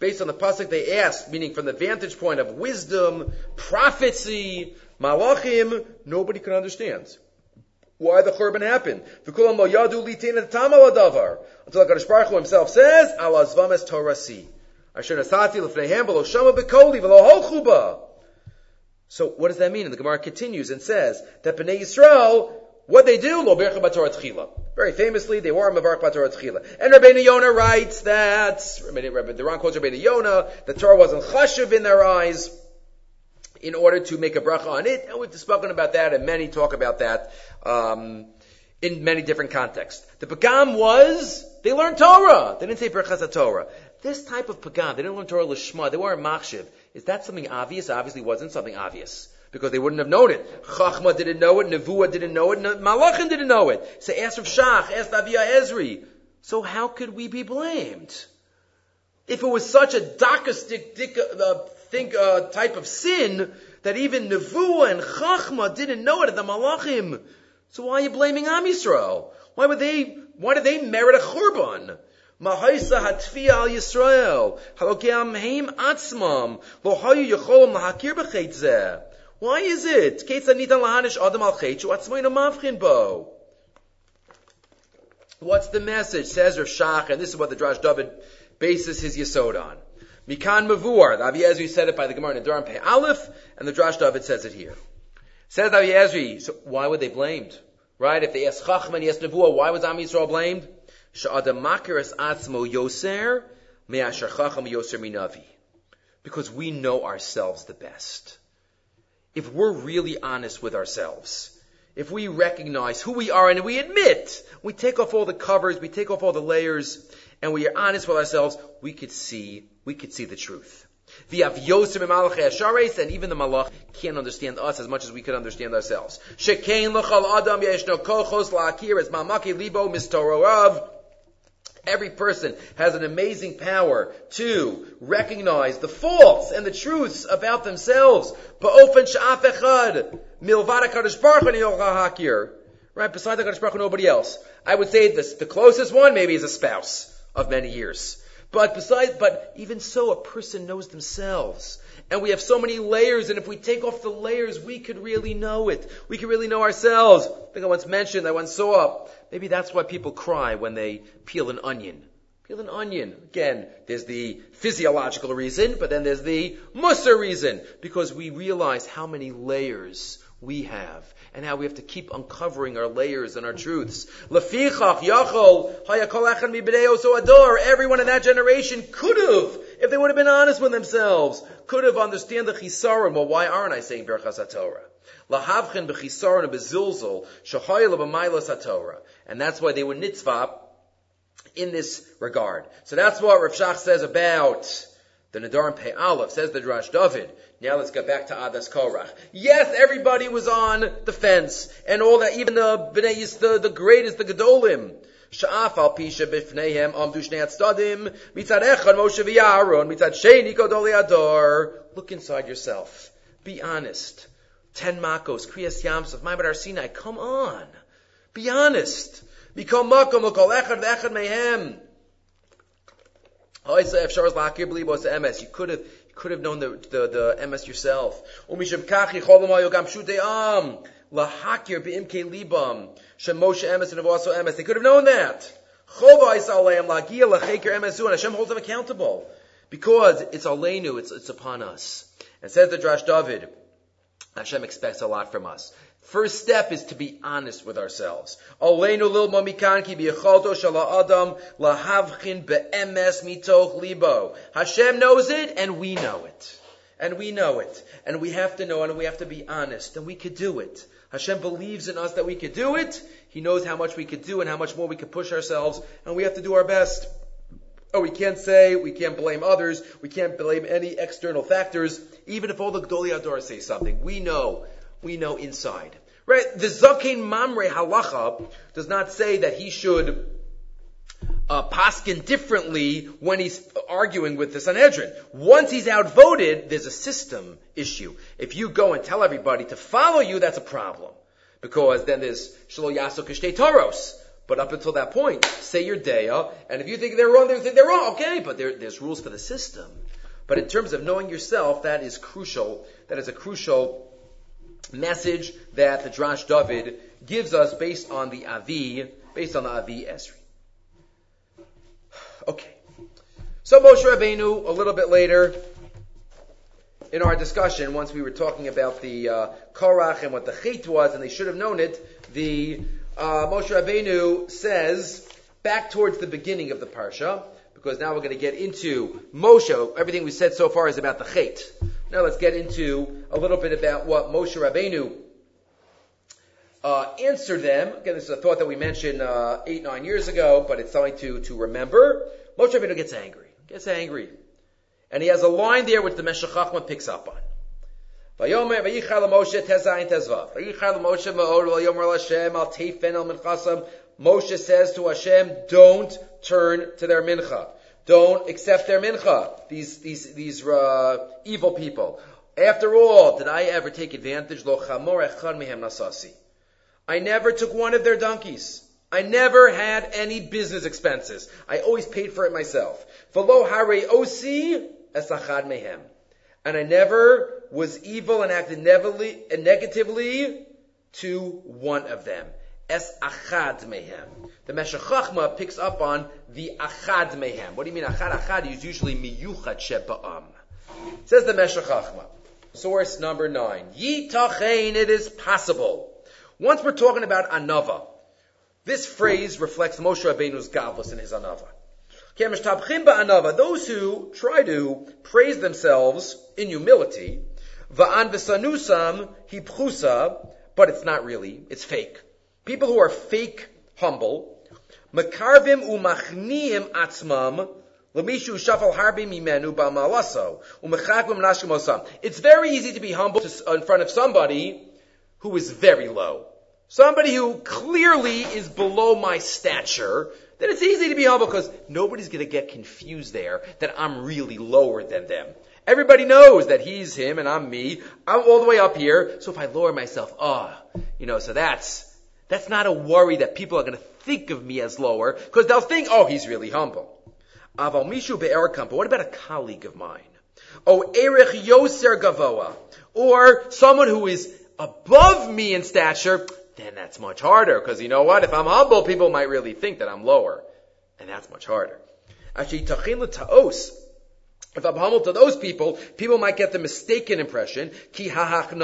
Based on the pasuk they asked, meaning from the vantage point of wisdom, prophecy, malachim, nobody can understand why the churban happened. Until HaKadosh Baruch Hu himself says, zvames torasi. So what does that mean? And the Gemara continues and says that Bnei Yisrael what they do, lo bercha b'torah tchila. Very famously, they were mavarch b'torah tchila. And Rabbeinu Yonah writes that, the Ron quotes Rabbeinu Yonah, the Torah wasn't chashuv in their eyes in order to make a bracha on it. And we've spoken about that, and many talk about that um, in many different contexts. The pagam was they learned Torah. They didn't say berachas a Torah. This type of pagam, they didn't learn Torah lishma. They weren't machshiv. Is that something obvious? Obviously, wasn't something obvious because they wouldn't have known it. Chachma didn't know it, Nevuah didn't know it, Malachim didn't know it. So ask of Shach, ask Avia Ezri. So how could we be blamed? If it was such a dakistic uh, think, uh, type of sin that even Nevuah and Chachma didn't know it, the Malachim. So why are you blaming Am Yisrael? Why would they, why did they merit a churban? Mahaisa hatfiya al Yisrael. Halokeam heim atzmam. Lo hayu yecholom lahakir b'cheitzeh. Why is it? What's the message? Says Rav Shach, and this is what the Drash David bases his Yisod on. Mikan Mavur, the Avi said it by the Gemara in Durham Pei Aleph, and the Drash David says it here. Says Avi Ezri, so why were they blamed? Right? If they asked Chachman, yes Nevuah, why was Am Yisrael blamed? Yoser, yoser minavi. Because we know ourselves the best. If we're really honest with ourselves, if we recognize who we are and we admit, we take off all the covers, we take off all the layers, and we are honest with ourselves, we could see, we could see the truth. The Avyosim Ashares, and even the Malach can't understand us as much as we could understand ourselves. Shekain Lachal Adam Yeshno Kochos La'akir as Mamaki Libo Mistororav. Every person has an amazing power to recognize the faults and the truths about themselves. Right, besides the Kadosh Baruch Hu, nobody else. I would say this, the closest one maybe is a spouse of many years. But besides, but even so, a person knows themselves. And we have so many layers, and if we take off the layers, we could really know it. We could really know ourselves. I think I once mentioned, I once saw, maybe that's why people cry when they peel an onion. Peel an onion. Again, there's the physiological reason, but then there's the mussar reason. Because we realize how many layers we have and how we have to keep uncovering our layers and our truths. Lefichach yachol hayakol echan mibideo ador. Everyone in that generation could have, if they would have been honest with themselves, could have understand the chisaron. Well, why aren't I saying Berchas HaTorah? Lahavchen b'chisaron b'zilzol shahayel b'mailas HaTorah. And that's why they were nitzvah in this regard. So that's what Rav Shach says about the Nadarim Pei Aleph, says the Drash David. Now let's get back to Adas Korach. Yes, everybody was on the fence, and all that, even the Bnei the, the greatest, the Gedolim. Sha'af al pisha bifneihem amdu shnei atzadim mitzad echad Moshe v'Aaron mitzad sheni kodoli ador. Look inside yourself. Be honest. Ten makos, kriyas yamsov, ma'amad Sinai. Come on. Be honest. Become makom l'kol echad v'echad mehem. You could have could have known the the, the MS yourself. Lahakir be'imke libam. Shemoshe emes and also emes. They could have known that. Chova isaleim lagia lacheker emesu. And Hashem holds them accountable. Because it's aleinu, it's, it's upon us. And says the Drash David, Hashem expects a lot from us. First step is to be honest with ourselves. Hashem knows it and we know it. And we know it. And we have to know it and we have to be honest and we could do it. Hashem believes in us that we could do it. He knows how much we could do and how much more we could push ourselves and we have to do our best. Oh, we can't say, we can't blame others, we can't blame any external factors, even if all the Gdoli say something. We know we know inside. Right? The Zakin Mamre Halacha does not say that he should uh, paskin differently when he's arguing with the Sanhedrin. Once he's outvoted, there's a system issue. If you go and tell everybody to follow you, that's a problem. Because then there's Shalo Yaso Toros. But up until that point, say your daya, and if you think they're wrong, they think they're wrong. Okay, but there, there's rules for the system. But in terms of knowing yourself, that is crucial. That is a crucial message that the Drash David gives us based on the Avi, based on the Avi Ezri. Okay. So Moshe Rabbeinu, a little bit later, in our discussion, once we were talking about the uh, Korach and what the Chait was, and they should have known it, the uh, Moshe Rabbeinu says, back towards the beginning of the Parsha, because now we're going to get into Moshe. Everything we said so far is about the Chait. Now let's get into a little bit about what Moshe Rabbeinu uh, answered them. Again, this is a thought that we mentioned uh, eight, nine years ago, but it's something to, to remember. Moshe Rabbeinu gets angry. Gets angry. And he has a line there which the Meshech Chochmah picks up on. Moshe. Moshe says to Hashem, don't turn to their mincha don't accept their mincha. These these these uh, evil people. After all, did I ever take advantage? I never took one of their donkeys. I never had any business expenses. I always paid for it myself. And I never was evil and acted negatively to one of them. Es achad mehem. The Meshech picks up on the achad mehem. What do you mean achad? Achad is usually miyuchat sheba'am. Says the Meshech Source number nine. Yitachein, it is possible. Once we're talking about anava, this phrase reflects Moshe Rabbeinu's godless in his anava. Those who try to praise themselves in humility, va'an v'sanusam hipchusa, but it's not really, it's fake. People who are fake humble, makarvim umachniim atzmam, shafal harbi mimenu ba'malaso. It's very easy to be humble in front of somebody who is very low. Somebody who clearly is below my stature, then it's easy to be humble because nobody's going to get confused there that I'm really lower than them. Everybody knows that he's him and I'm me. I'm all the way up here. So if I lower myself, ah, oh, you know, so that's, that's not a worry that people are going to think of me as lower because they'll think, oh, he's really humble. Aval mishu be'erkampa. What about a colleague of mine? Oh, erich yoser gavoa. Or someone who is above me in stature, then that's much harder. Because you know what? If I'm humble, people might really think that I'm lower. And that's much harder. Actually, tachin ta'os. If I'm humble to those people, people might get the mistaken impression, ki People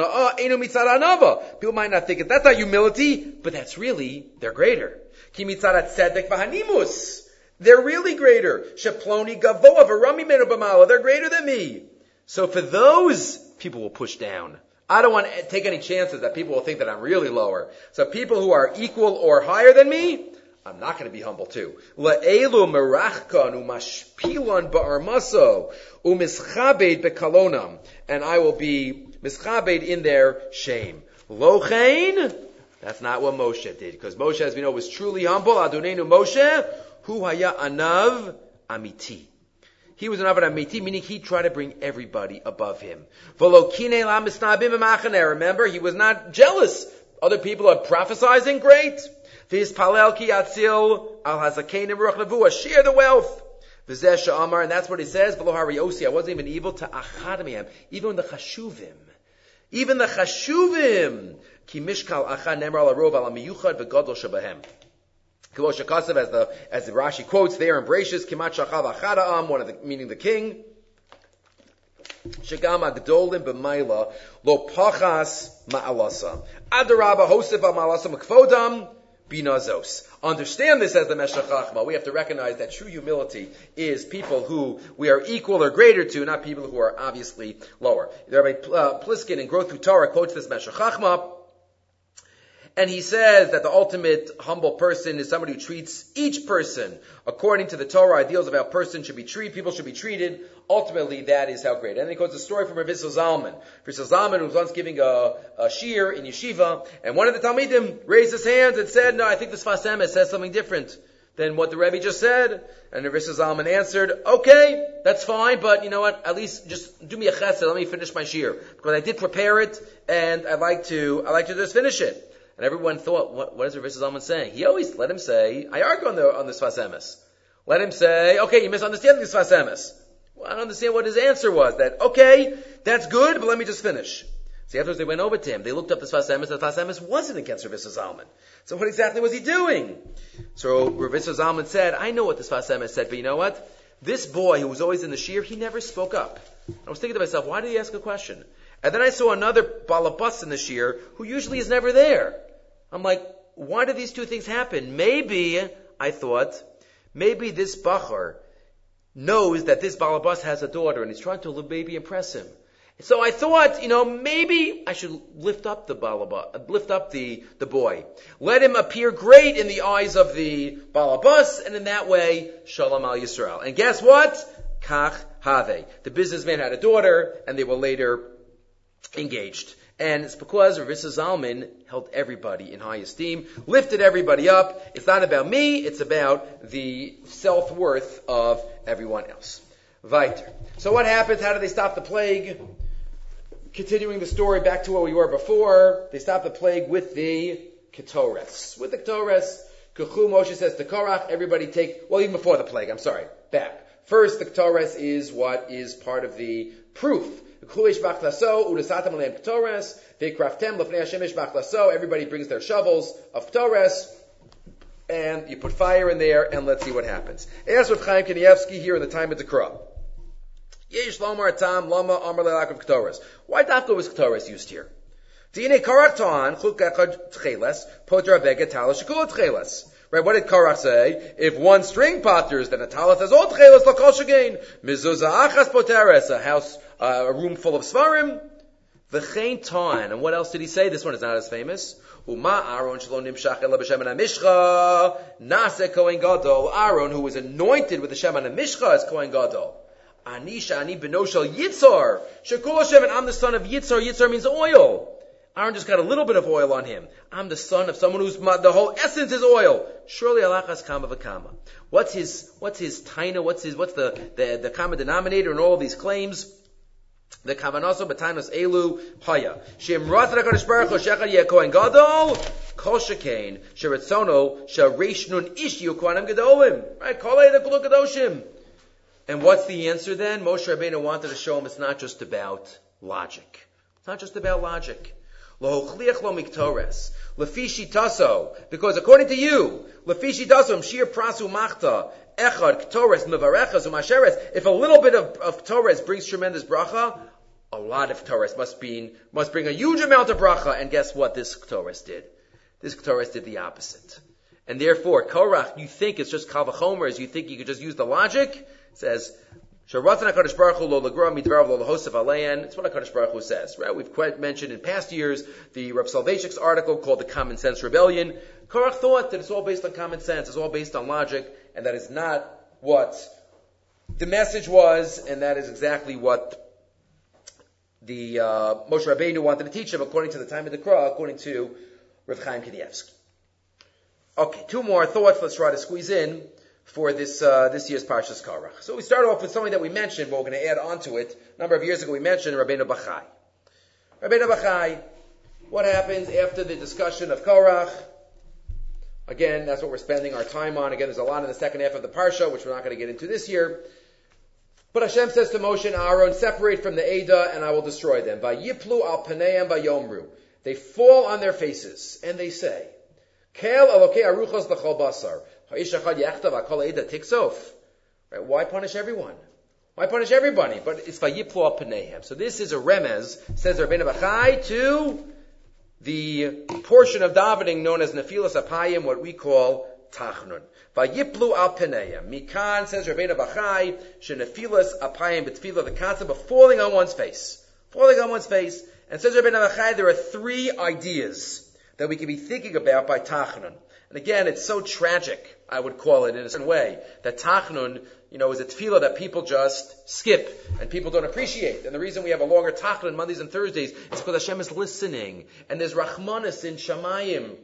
might not think it. That's not humility, but that's really, they're greater. Ki mitzarat. They're really greater. Sheploni gavoa b'mala. They're greater than me. So for those, people will push down. I don't want to take any chances that people will think that I'm really lower. So people who are equal or higher than me, I'm not going to be humble too. La'elu merachkan umashpilon ba'armaso umischabed bekalonam. And I will be mischabed in their shame. Lochain, that's not what Moshe did. Because Moshe, as we know, was truly humble. Adonenu Moshe, hu haya anav amiti. He was an Avad Amiti, meaning he tried to bring everybody above him. Remember, he was not jealous. Other people are prophesying, great. Share the wealth. Amar, and that's what he says, Below Hariosi, I wasn't even evil to Achadamiam, even the Chashuvim. Even the Chashuvim. Ki mishkal achad nemar al arov al amiyuchad v'godol shabahem. Kilosh Kasav, as the as the Rashi quotes there Bereshis, Kimat Shachav Achadaam, one of the meaning the king. Shagam Agdolim b'Mayla Lo Pachas Ma'alasa Adaraba Hosef Ma'alasa Makvodam Binazos. Understand this as the Meshech Chachma. We have to recognize that true humility is people who we are equal or greater to, not people who are obviously lower. Rabbi uh, Pliskin in Growth Through Torah quotes this Meshech Chachma. And he says that the ultimate humble person is somebody who treats each person according to the Torah ideals of how person should be treated, people should be treated. Ultimately, that is how great. And then he quotes a story from Rav Zalman. Rav Zalman was once giving a, a shir in yeshiva, and one of the Talmidim raised his hands and said, no, I think this Sfas Emes says something different than what the Rebbe just said. And Rav Zalman answered, okay, that's fine, but you know what, at least just do me a chesed, let me finish my shir. Because I did prepare it, and I'd like to, I'd like to just finish it. And everyone thought, what, what is Rav Zalman saying? He always let him say, I argue on the, on the Sfas Emes. Let him say, okay, you misunderstand the Sfas Emes. Well, I don't understand what his answer was. That, okay, that's good, but let me just finish. See, afterwards they went over to him. They looked up the Sfas Emes. The Sfas Emes wasn't against Rav Zalman. So what exactly was he doing? So Rav Zalman said, I know what the Sfas Emes said, but you know what? This boy who was always in the shear, he never spoke up. I was thinking to myself, why did he ask a question? And then I saw another balabas in the shear who usually is never there. I'm like, why do these two things happen? Maybe, I thought, maybe this Bachar knows that this Balabas has a daughter and he's trying to maybe impress him. So I thought, you know, maybe I should lift up the balabas, lift up the, the boy. Let him appear great in the eyes of the balabas, and in that way, shalom al Yisrael. And guess what? Kach have. The businessman had a daughter, and they were later engaged. And it's because Rav Zalman held everybody in high esteem, lifted everybody up. It's not about me, it's about the self-worth of everyone else. Weiter. So what happens? How do they stop the plague? Continuing the story back to where we were before, they stop the plague with the Ketores. With the Ketores, Kuchu Moshe says to Korach, everybody take, well even before the plague, I'm sorry, back. First, the Ketores is what is part of the proof Everybody brings their shovels of Torres, and you put fire in there, and let's see what happens. As with Chaim Kanievsky here in the time of the Krah. Yesh lomar tam lama amar lelakav ktoras. Why dafka was ktoras used here? Dine karaktan chuk echad tcheles potra bega talas shekula tcheles. Right, what did Korach say? If one string potters, then a talis has all tchelas lakol shagain. Mizuzah achas poteres, a house, uh, a room full of svarim. V'chein ta'an. And what else did he say? This one is not as famous. Uma Aaron shelo nimshach ela b'shem mishcha nase kohen gadol. Aaron, who was anointed with the Shem mishcha, is kohen gadol. Anisha ani benoshel yitzar. Shekul Hashem, and I'm the son of Yitzar. Yitzar means oil. Aaron just got a little bit of oil on him. I'm the son of someone who's the whole essence is oil. Surely alachas kama v'kama. What's his what's his taina? What's his what's the the, the common denominator in all these claims? The kavanaso b'tainos elu haya. Shem ratzat hakadosh baruch hu shechad yeh kohen gadol kol shekain sheretzono shareish nun ish yu kohanim gadolim. Right? Kol kadoshim. And what's the answer then? Moshe Rabbeinu wanted to show him it's not just about logic. It's not just about logic. Taso. Because according to you, ktores umasheres. If a little bit of, of brings tremendous bracha, a lot of Torres must be, must bring a huge amount of bracha. And guess what this Torres did? This Torres did the opposite. And therefore, Korach, you think it's just Kavachomers, you think you could just use the logic? says, Sharatan HaKadosh Baruch Hu lo lagra midvarav lo lahosef. It's what HaKadosh Baruch Hu says, right? We've mentioned in past years the Rav Soloveitchik's article called The Common Sense Rebellion. Korach thought that it's all based on common sense, it's all based on logic, and that is not what the message was, and that is exactly what the uh, Moshe Rabbeinu wanted to teach him according to the time of the Krah, according to Rav Chaim Kanievsky. Okay, two more thoughts. Let's try to squeeze in for this uh, this year's Parshas Korach. So we start off with something that we mentioned, but we're going to add on to it. A number of years ago, we mentioned Rabbeinu Bachai. Rabbeinu Bachai, what happens after the discussion of Korach? Again, that's what we're spending our time on. Again, there's a lot in the second half of the Parsha, which we're not going to get into this year. But Hashem says to Moshe and Aaron, separate from the Ada, and I will destroy them. Vayiplu al paneim Yomru, They fall on their faces, and they say, Kel l'chol basar. Right? Why punish everyone? Why punish everybody? But it's vayiplu panehem. So this is a remez, says Rabbeinu Bachai, to the portion of davening known as nefilas apayim, what we call tachnun. Vayiplu al panehem. Mikan says Rabbeinu Bachai, shenefilas apayim betfila, the concept of falling on one's face. Falling on one's face. And says Rabbeinu Bachai, there are three ideas that we can be thinking about by tachnun. And again, it's so tragic, I would call it in a certain way, that Tachnun, you know, is a tefillah that people just skip and people don't appreciate. And the reason we have a longer Tachnun Mondays and Thursdays is because Hashem is listening. And there's Rachmanis in Shamayim.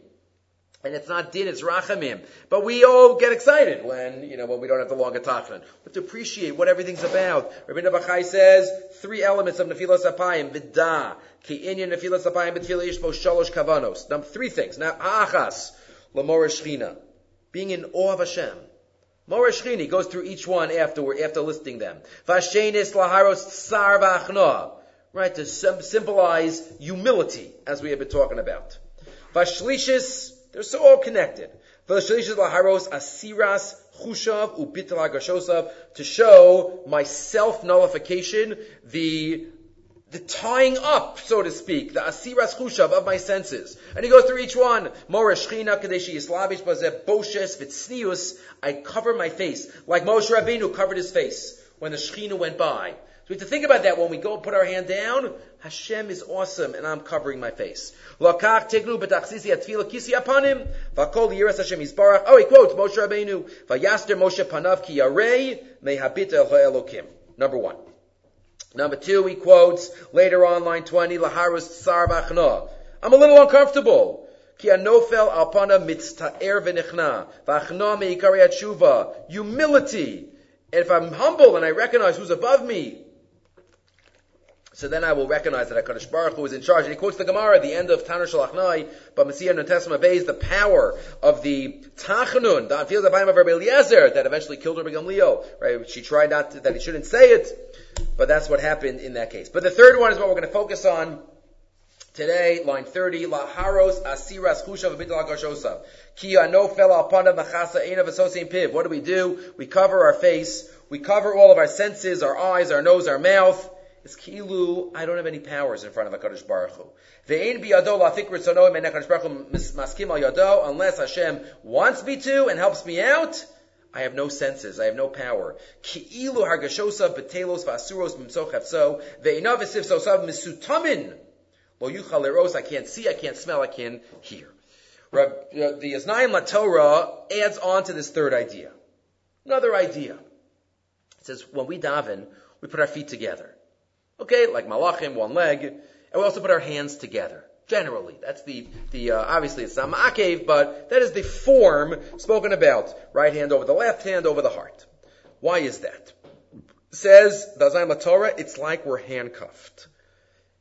And it's not din, it's rachamim. But we all get excited when, you know, when we don't have the longer tachnun. We have to appreciate what everything's about. Rabbi Bachai says, three elements of nefilas apayim, vidah, ki inyan nefilas apayim, betfilah yishmo shalosh kavanos. Number three things. Now, achas, Lamora Shchina, being in awe of Hashem. Mora Shchini goes through each one afterward, after listing them. Vashenis laharos tsar right, to symbolize humility, as we have been talking about. Vashlishis, they're so all connected. Vashlishis laharos asiras chushav upital to show my self-nullification, the the tying up, so to speak, the asiras chushav of my senses. And he goes through each one. Boshes. I cover my face, like Moshe Rabbeinu covered his face when the shchina went by. So we have to think about that when we go and put our hand down. Hashem is awesome, and I'm covering my face. Yiras. Oh, he quotes Moshe Rabbeinu. Number one. Number two, he quotes later on line 20, Laharus Tsar Vachna. I'm a little uncomfortable. Ki anofel alpana mitzta'er v'nichna. V'achna me'ikari atshuva. Humility. And if I'm humble and I recognize who's above me, so then I will recognize that HaKadosh Baruch Hu is in charge. And he quotes the Gemara at the end of Tanur shel Achnai, but Messiah Testament obeys the power of the Tachanun, the field of of Rabbi Eliezer, that eventually killed Rabbi Gamliel, right? She tried not to, that he shouldn't say it, but that's what happened in that case. But the third one is what we're going to focus on today, line 30, La Haros Asiras B'Bital HaGashosav. Ki ano fela apanav machasa einav associating piv. What do we do? We cover our face, we cover all of our senses, our eyes, our nose, our mouth, is kilu, I don't have any powers in front of a HaKadosh Baruch Hu. Ve'ein biyado la'afik ritzono im HaKadosh Baruch Hu maskim al yado, unless Hashem wants me to and helps me out, I have no senses, I have no power. Ki'ilu hargashosav betelos v'asuros b'msoch hefso, ve'inav v'sif sosav misutamin, lo yuchal eros, I can't see, I can't smell, I can't hear. Uh, the Oznayim LaTorah adds on to this third idea. Another idea. It says, when we daven, we put our feet together. Okay, like malachim, one leg, and we also put our hands together. Generally, that's the the uh, obviously it's not ma'akev, but that is the form spoken about. Right hand over the left hand over the heart. Why is that? Says Dazayim Torah, it's like we're handcuffed.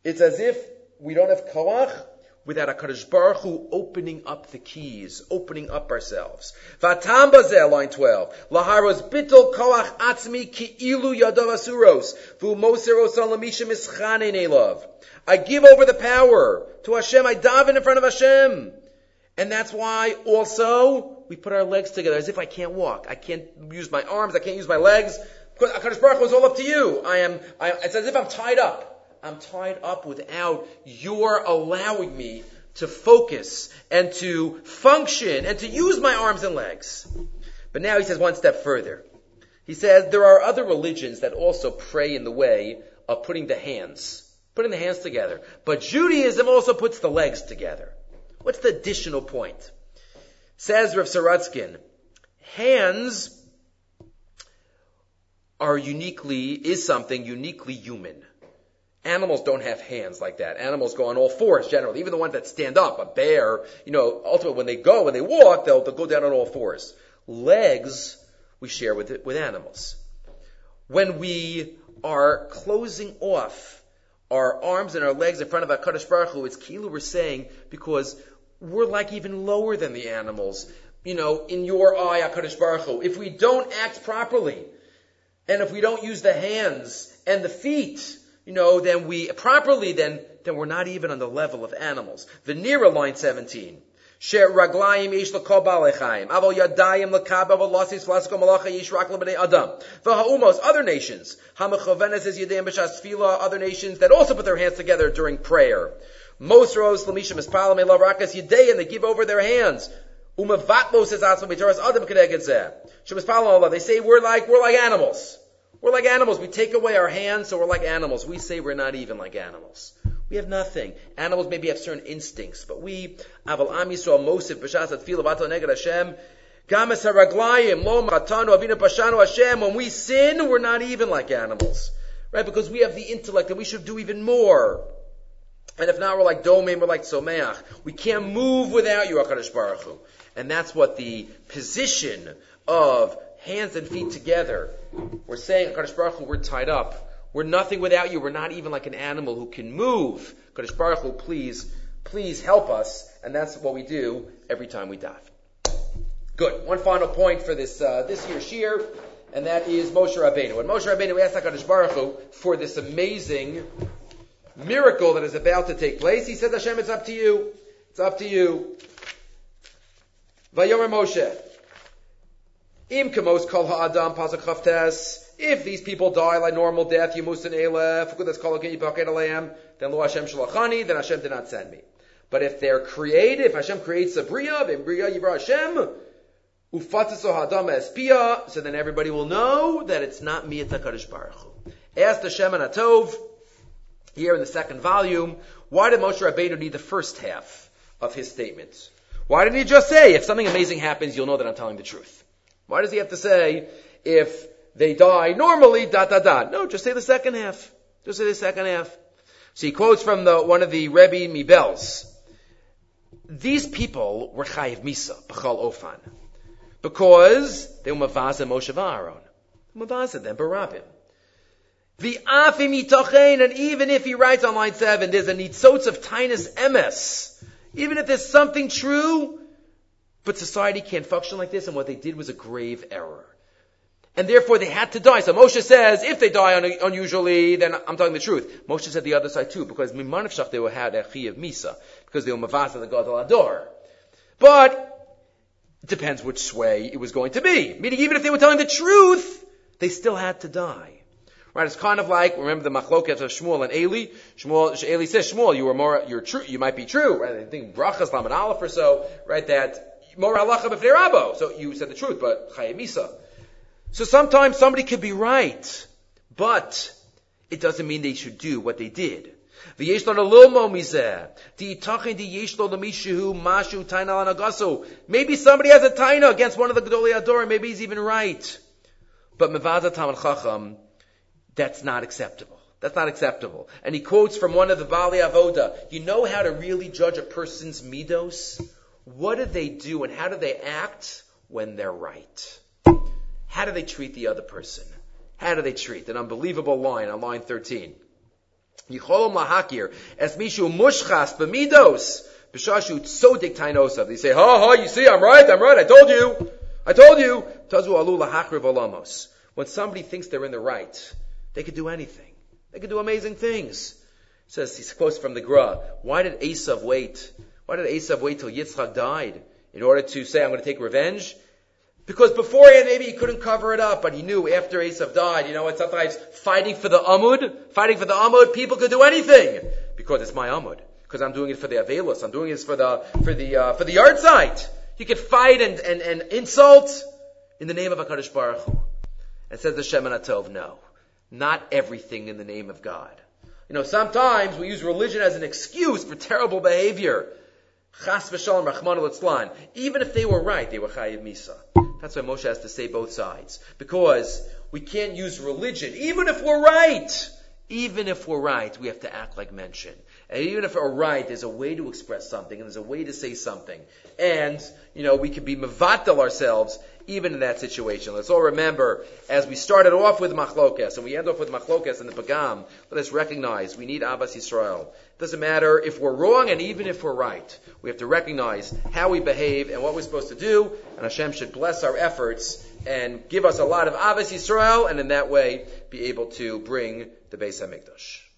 It's as if we don't have koach without a Kadosh Baruch Hu opening up the keys, opening up ourselves. Line 12. Laharos bitol koach atzmi ki ilu yadav asuros, vu moseros alamisha mischane elav. I give over the power to Hashem, I daven in front of Hashem. And that's why also we put our legs together as if I can't walk. I can't use my arms, I can't use my legs. Because HaKadosh Baruch Hu is all up to you. I am, I, it's as if I'm tied up. I'm tied up without your allowing me to focus and to function and to use my arms and legs. But now he says one step further. He says there are other religions that also pray in the way of putting the hands, putting the hands together. But Judaism also puts the legs together. What's the additional point? Says Rav Sorotzkin, hands are uniquely, is something uniquely human. Animals don't have hands like that. Animals go on all fours generally. Even the ones that stand up, a bear, you know, ultimately when they go, when they walk, they'll, they'll go down on all fours. Legs, we share with, it, with animals. When we are closing off our arms and our legs in front of HaKadosh Baruch Hu, it's Kilu we're saying, because we're like even lower than the animals. You know, in your eye, HaKadosh Baruch Hu. If we don't act properly, and if we don't use the hands and the feet, you know, then we properly, then then we're not even on the level of animals. Venera line 17. Sher raglayim ish l'kol balechaim. Aval yadayim l'kaba v'losis v'lasko malacha yish rak l'bnei adam. V'ha'umos, other nations. Hamachovenes is yadayim b'shas other nations that also put their hands together during prayer. Mosros l'mishim espalam elav rakas yadayim, they give over their hands. Umavatlos is atzma b'toras adam k'neged zeh. Shemis Allah, they say we're like, we're like animals. We're like animals. We take away our hands, so we're like animals. We say we're not even like animals. We have nothing. Animals maybe have certain instincts, but we, aval am mosif b'shas at fil avato neged Hashem, lo Hashem. When we sin, we're not even like animals, right? Because we have the intellect and we should do even more. And if not, we're like domim, we're like tzomeach. We can't move without you, Hakadosh Baruch Hu. And that's what the position of hands and feet together. We're saying, Kadosh Baruch Hu, we're tied up. We're nothing without you. We're not even like an animal who can move. Kadosh Baruch Hu, please, please help us. And that's what we do every time we dive. Good. One final point for this uh, this year's shir, and that is Moshe Rabbeinu. When Moshe Rabbeinu asked HaKadosh Baruch Hu for this amazing miracle that is about to take place, he said, Hashem, it's up to you. It's up to you. Vayomer Moshe. Im kol ha'adam pasuk chavtes. If these people die like normal death, yimusin elef, that's called then lo Hashem shalachani, then Hashem did not send me. But if they're created, if Hashem creates a bria, bria Hashem, espia, so then everybody will know that it's not me, it's HaKadosh Baruch Hu. Asked Hashem and Atov, here in the second volume, why did Moshe Rabbeinu need the first half of his statements? Why didn't he just say, if something amazing happens, you'll know that I'm telling the truth? Why does he have to say, if they die normally, dot, dot, dot? No, just say the second half. Just say the second half. So he quotes from the, one of the Rebbe Mibels. These people were Chayiv Misa, B'chal Ofan. Because they were Mavaza Moshe Aaron. Mavaza them, Barabim. The afim and even if he writes on line seven, there's a nitzotz of tinus emes. Even if there's something true, but society can't function like this, and what they did was a grave error. And therefore they had to die. So Moshe says, if they die un- unusually, then I'm telling the truth. Moshe said the other side too, because Mimanavshach they were had a of Misa, because they were Mavasa the God Ador. But, it depends which way it was going to be. Meaning even if they were telling the truth, they still had to die. Right? It's kind of like remember the machloket of Shmuel and Eli. Shmuel, Eli says, Shmuel, you were more, you're true, you might be true. Right? I think brachas laman aleph or so. Right? That b'fnei rabo. So you said the truth, but chayemisa. So sometimes somebody could be right, but it doesn't mean they should do what they did. Maybe somebody has a taina against one of the Gedolei Adorim, maybe he's even right. But Mevada Talmud Chacham, that's not acceptable. That's not acceptable. And he quotes from one of the Bali Avoda, you know how to really judge a person's midos? What do they do and how do they act when they're right? How do they treat the other person? How do they treat? An unbelievable line on line 13. Yicholom lahakir es mishu mushchas b'midos b'shashu tzodik tainosav. They say, ha ha, you see, I'm right, I'm right, I told you, I told you. Tazu alu lahakriv olamos. When somebody thinks they're in the right, they could do anything. They could do amazing things. Says, he quotes from the Gra, why did Esav wait? Why did Esav wait till Yitzchak died? In order to say, I'm going to take revenge? Because beforehand maybe he couldn't cover it up, but he knew after Esav died, you know what, sometimes fighting for the Amud, fighting for the Amud, people could do anything. Because it's my Amud. Because I'm doing it for the Avelos. I'm doing this for the, for the, uh, for the yard site. You could fight and, and, and insult in the name of HaKadosh Baruch Hu. And says the Shemen HaTov, no. Not everything in the name of God. You know, sometimes we use religion as an excuse for terrible behavior. Chas v'shalom rachman Even if they were right, they were chayiv misa. That's why Moshe has to say both sides. Because we can't use religion, even if we're right. Even if we're right, we have to act like mention. And even if we're right, there's a way to express something, and there's a way to say something. And, you know, we can be mevatel ourselves even in that situation. Let's all remember, as we started off with Machlokes, and we end off with Machlokes and the Pagam, let us recognize we need Ahavas Yisrael. It doesn't matter if we're wrong and even if we're right. We have to recognize how we behave and what we're supposed to do, and Hashem should bless our efforts and give us a lot of Ahavas Yisrael, and in that way be able to bring the Beis HaMikdash.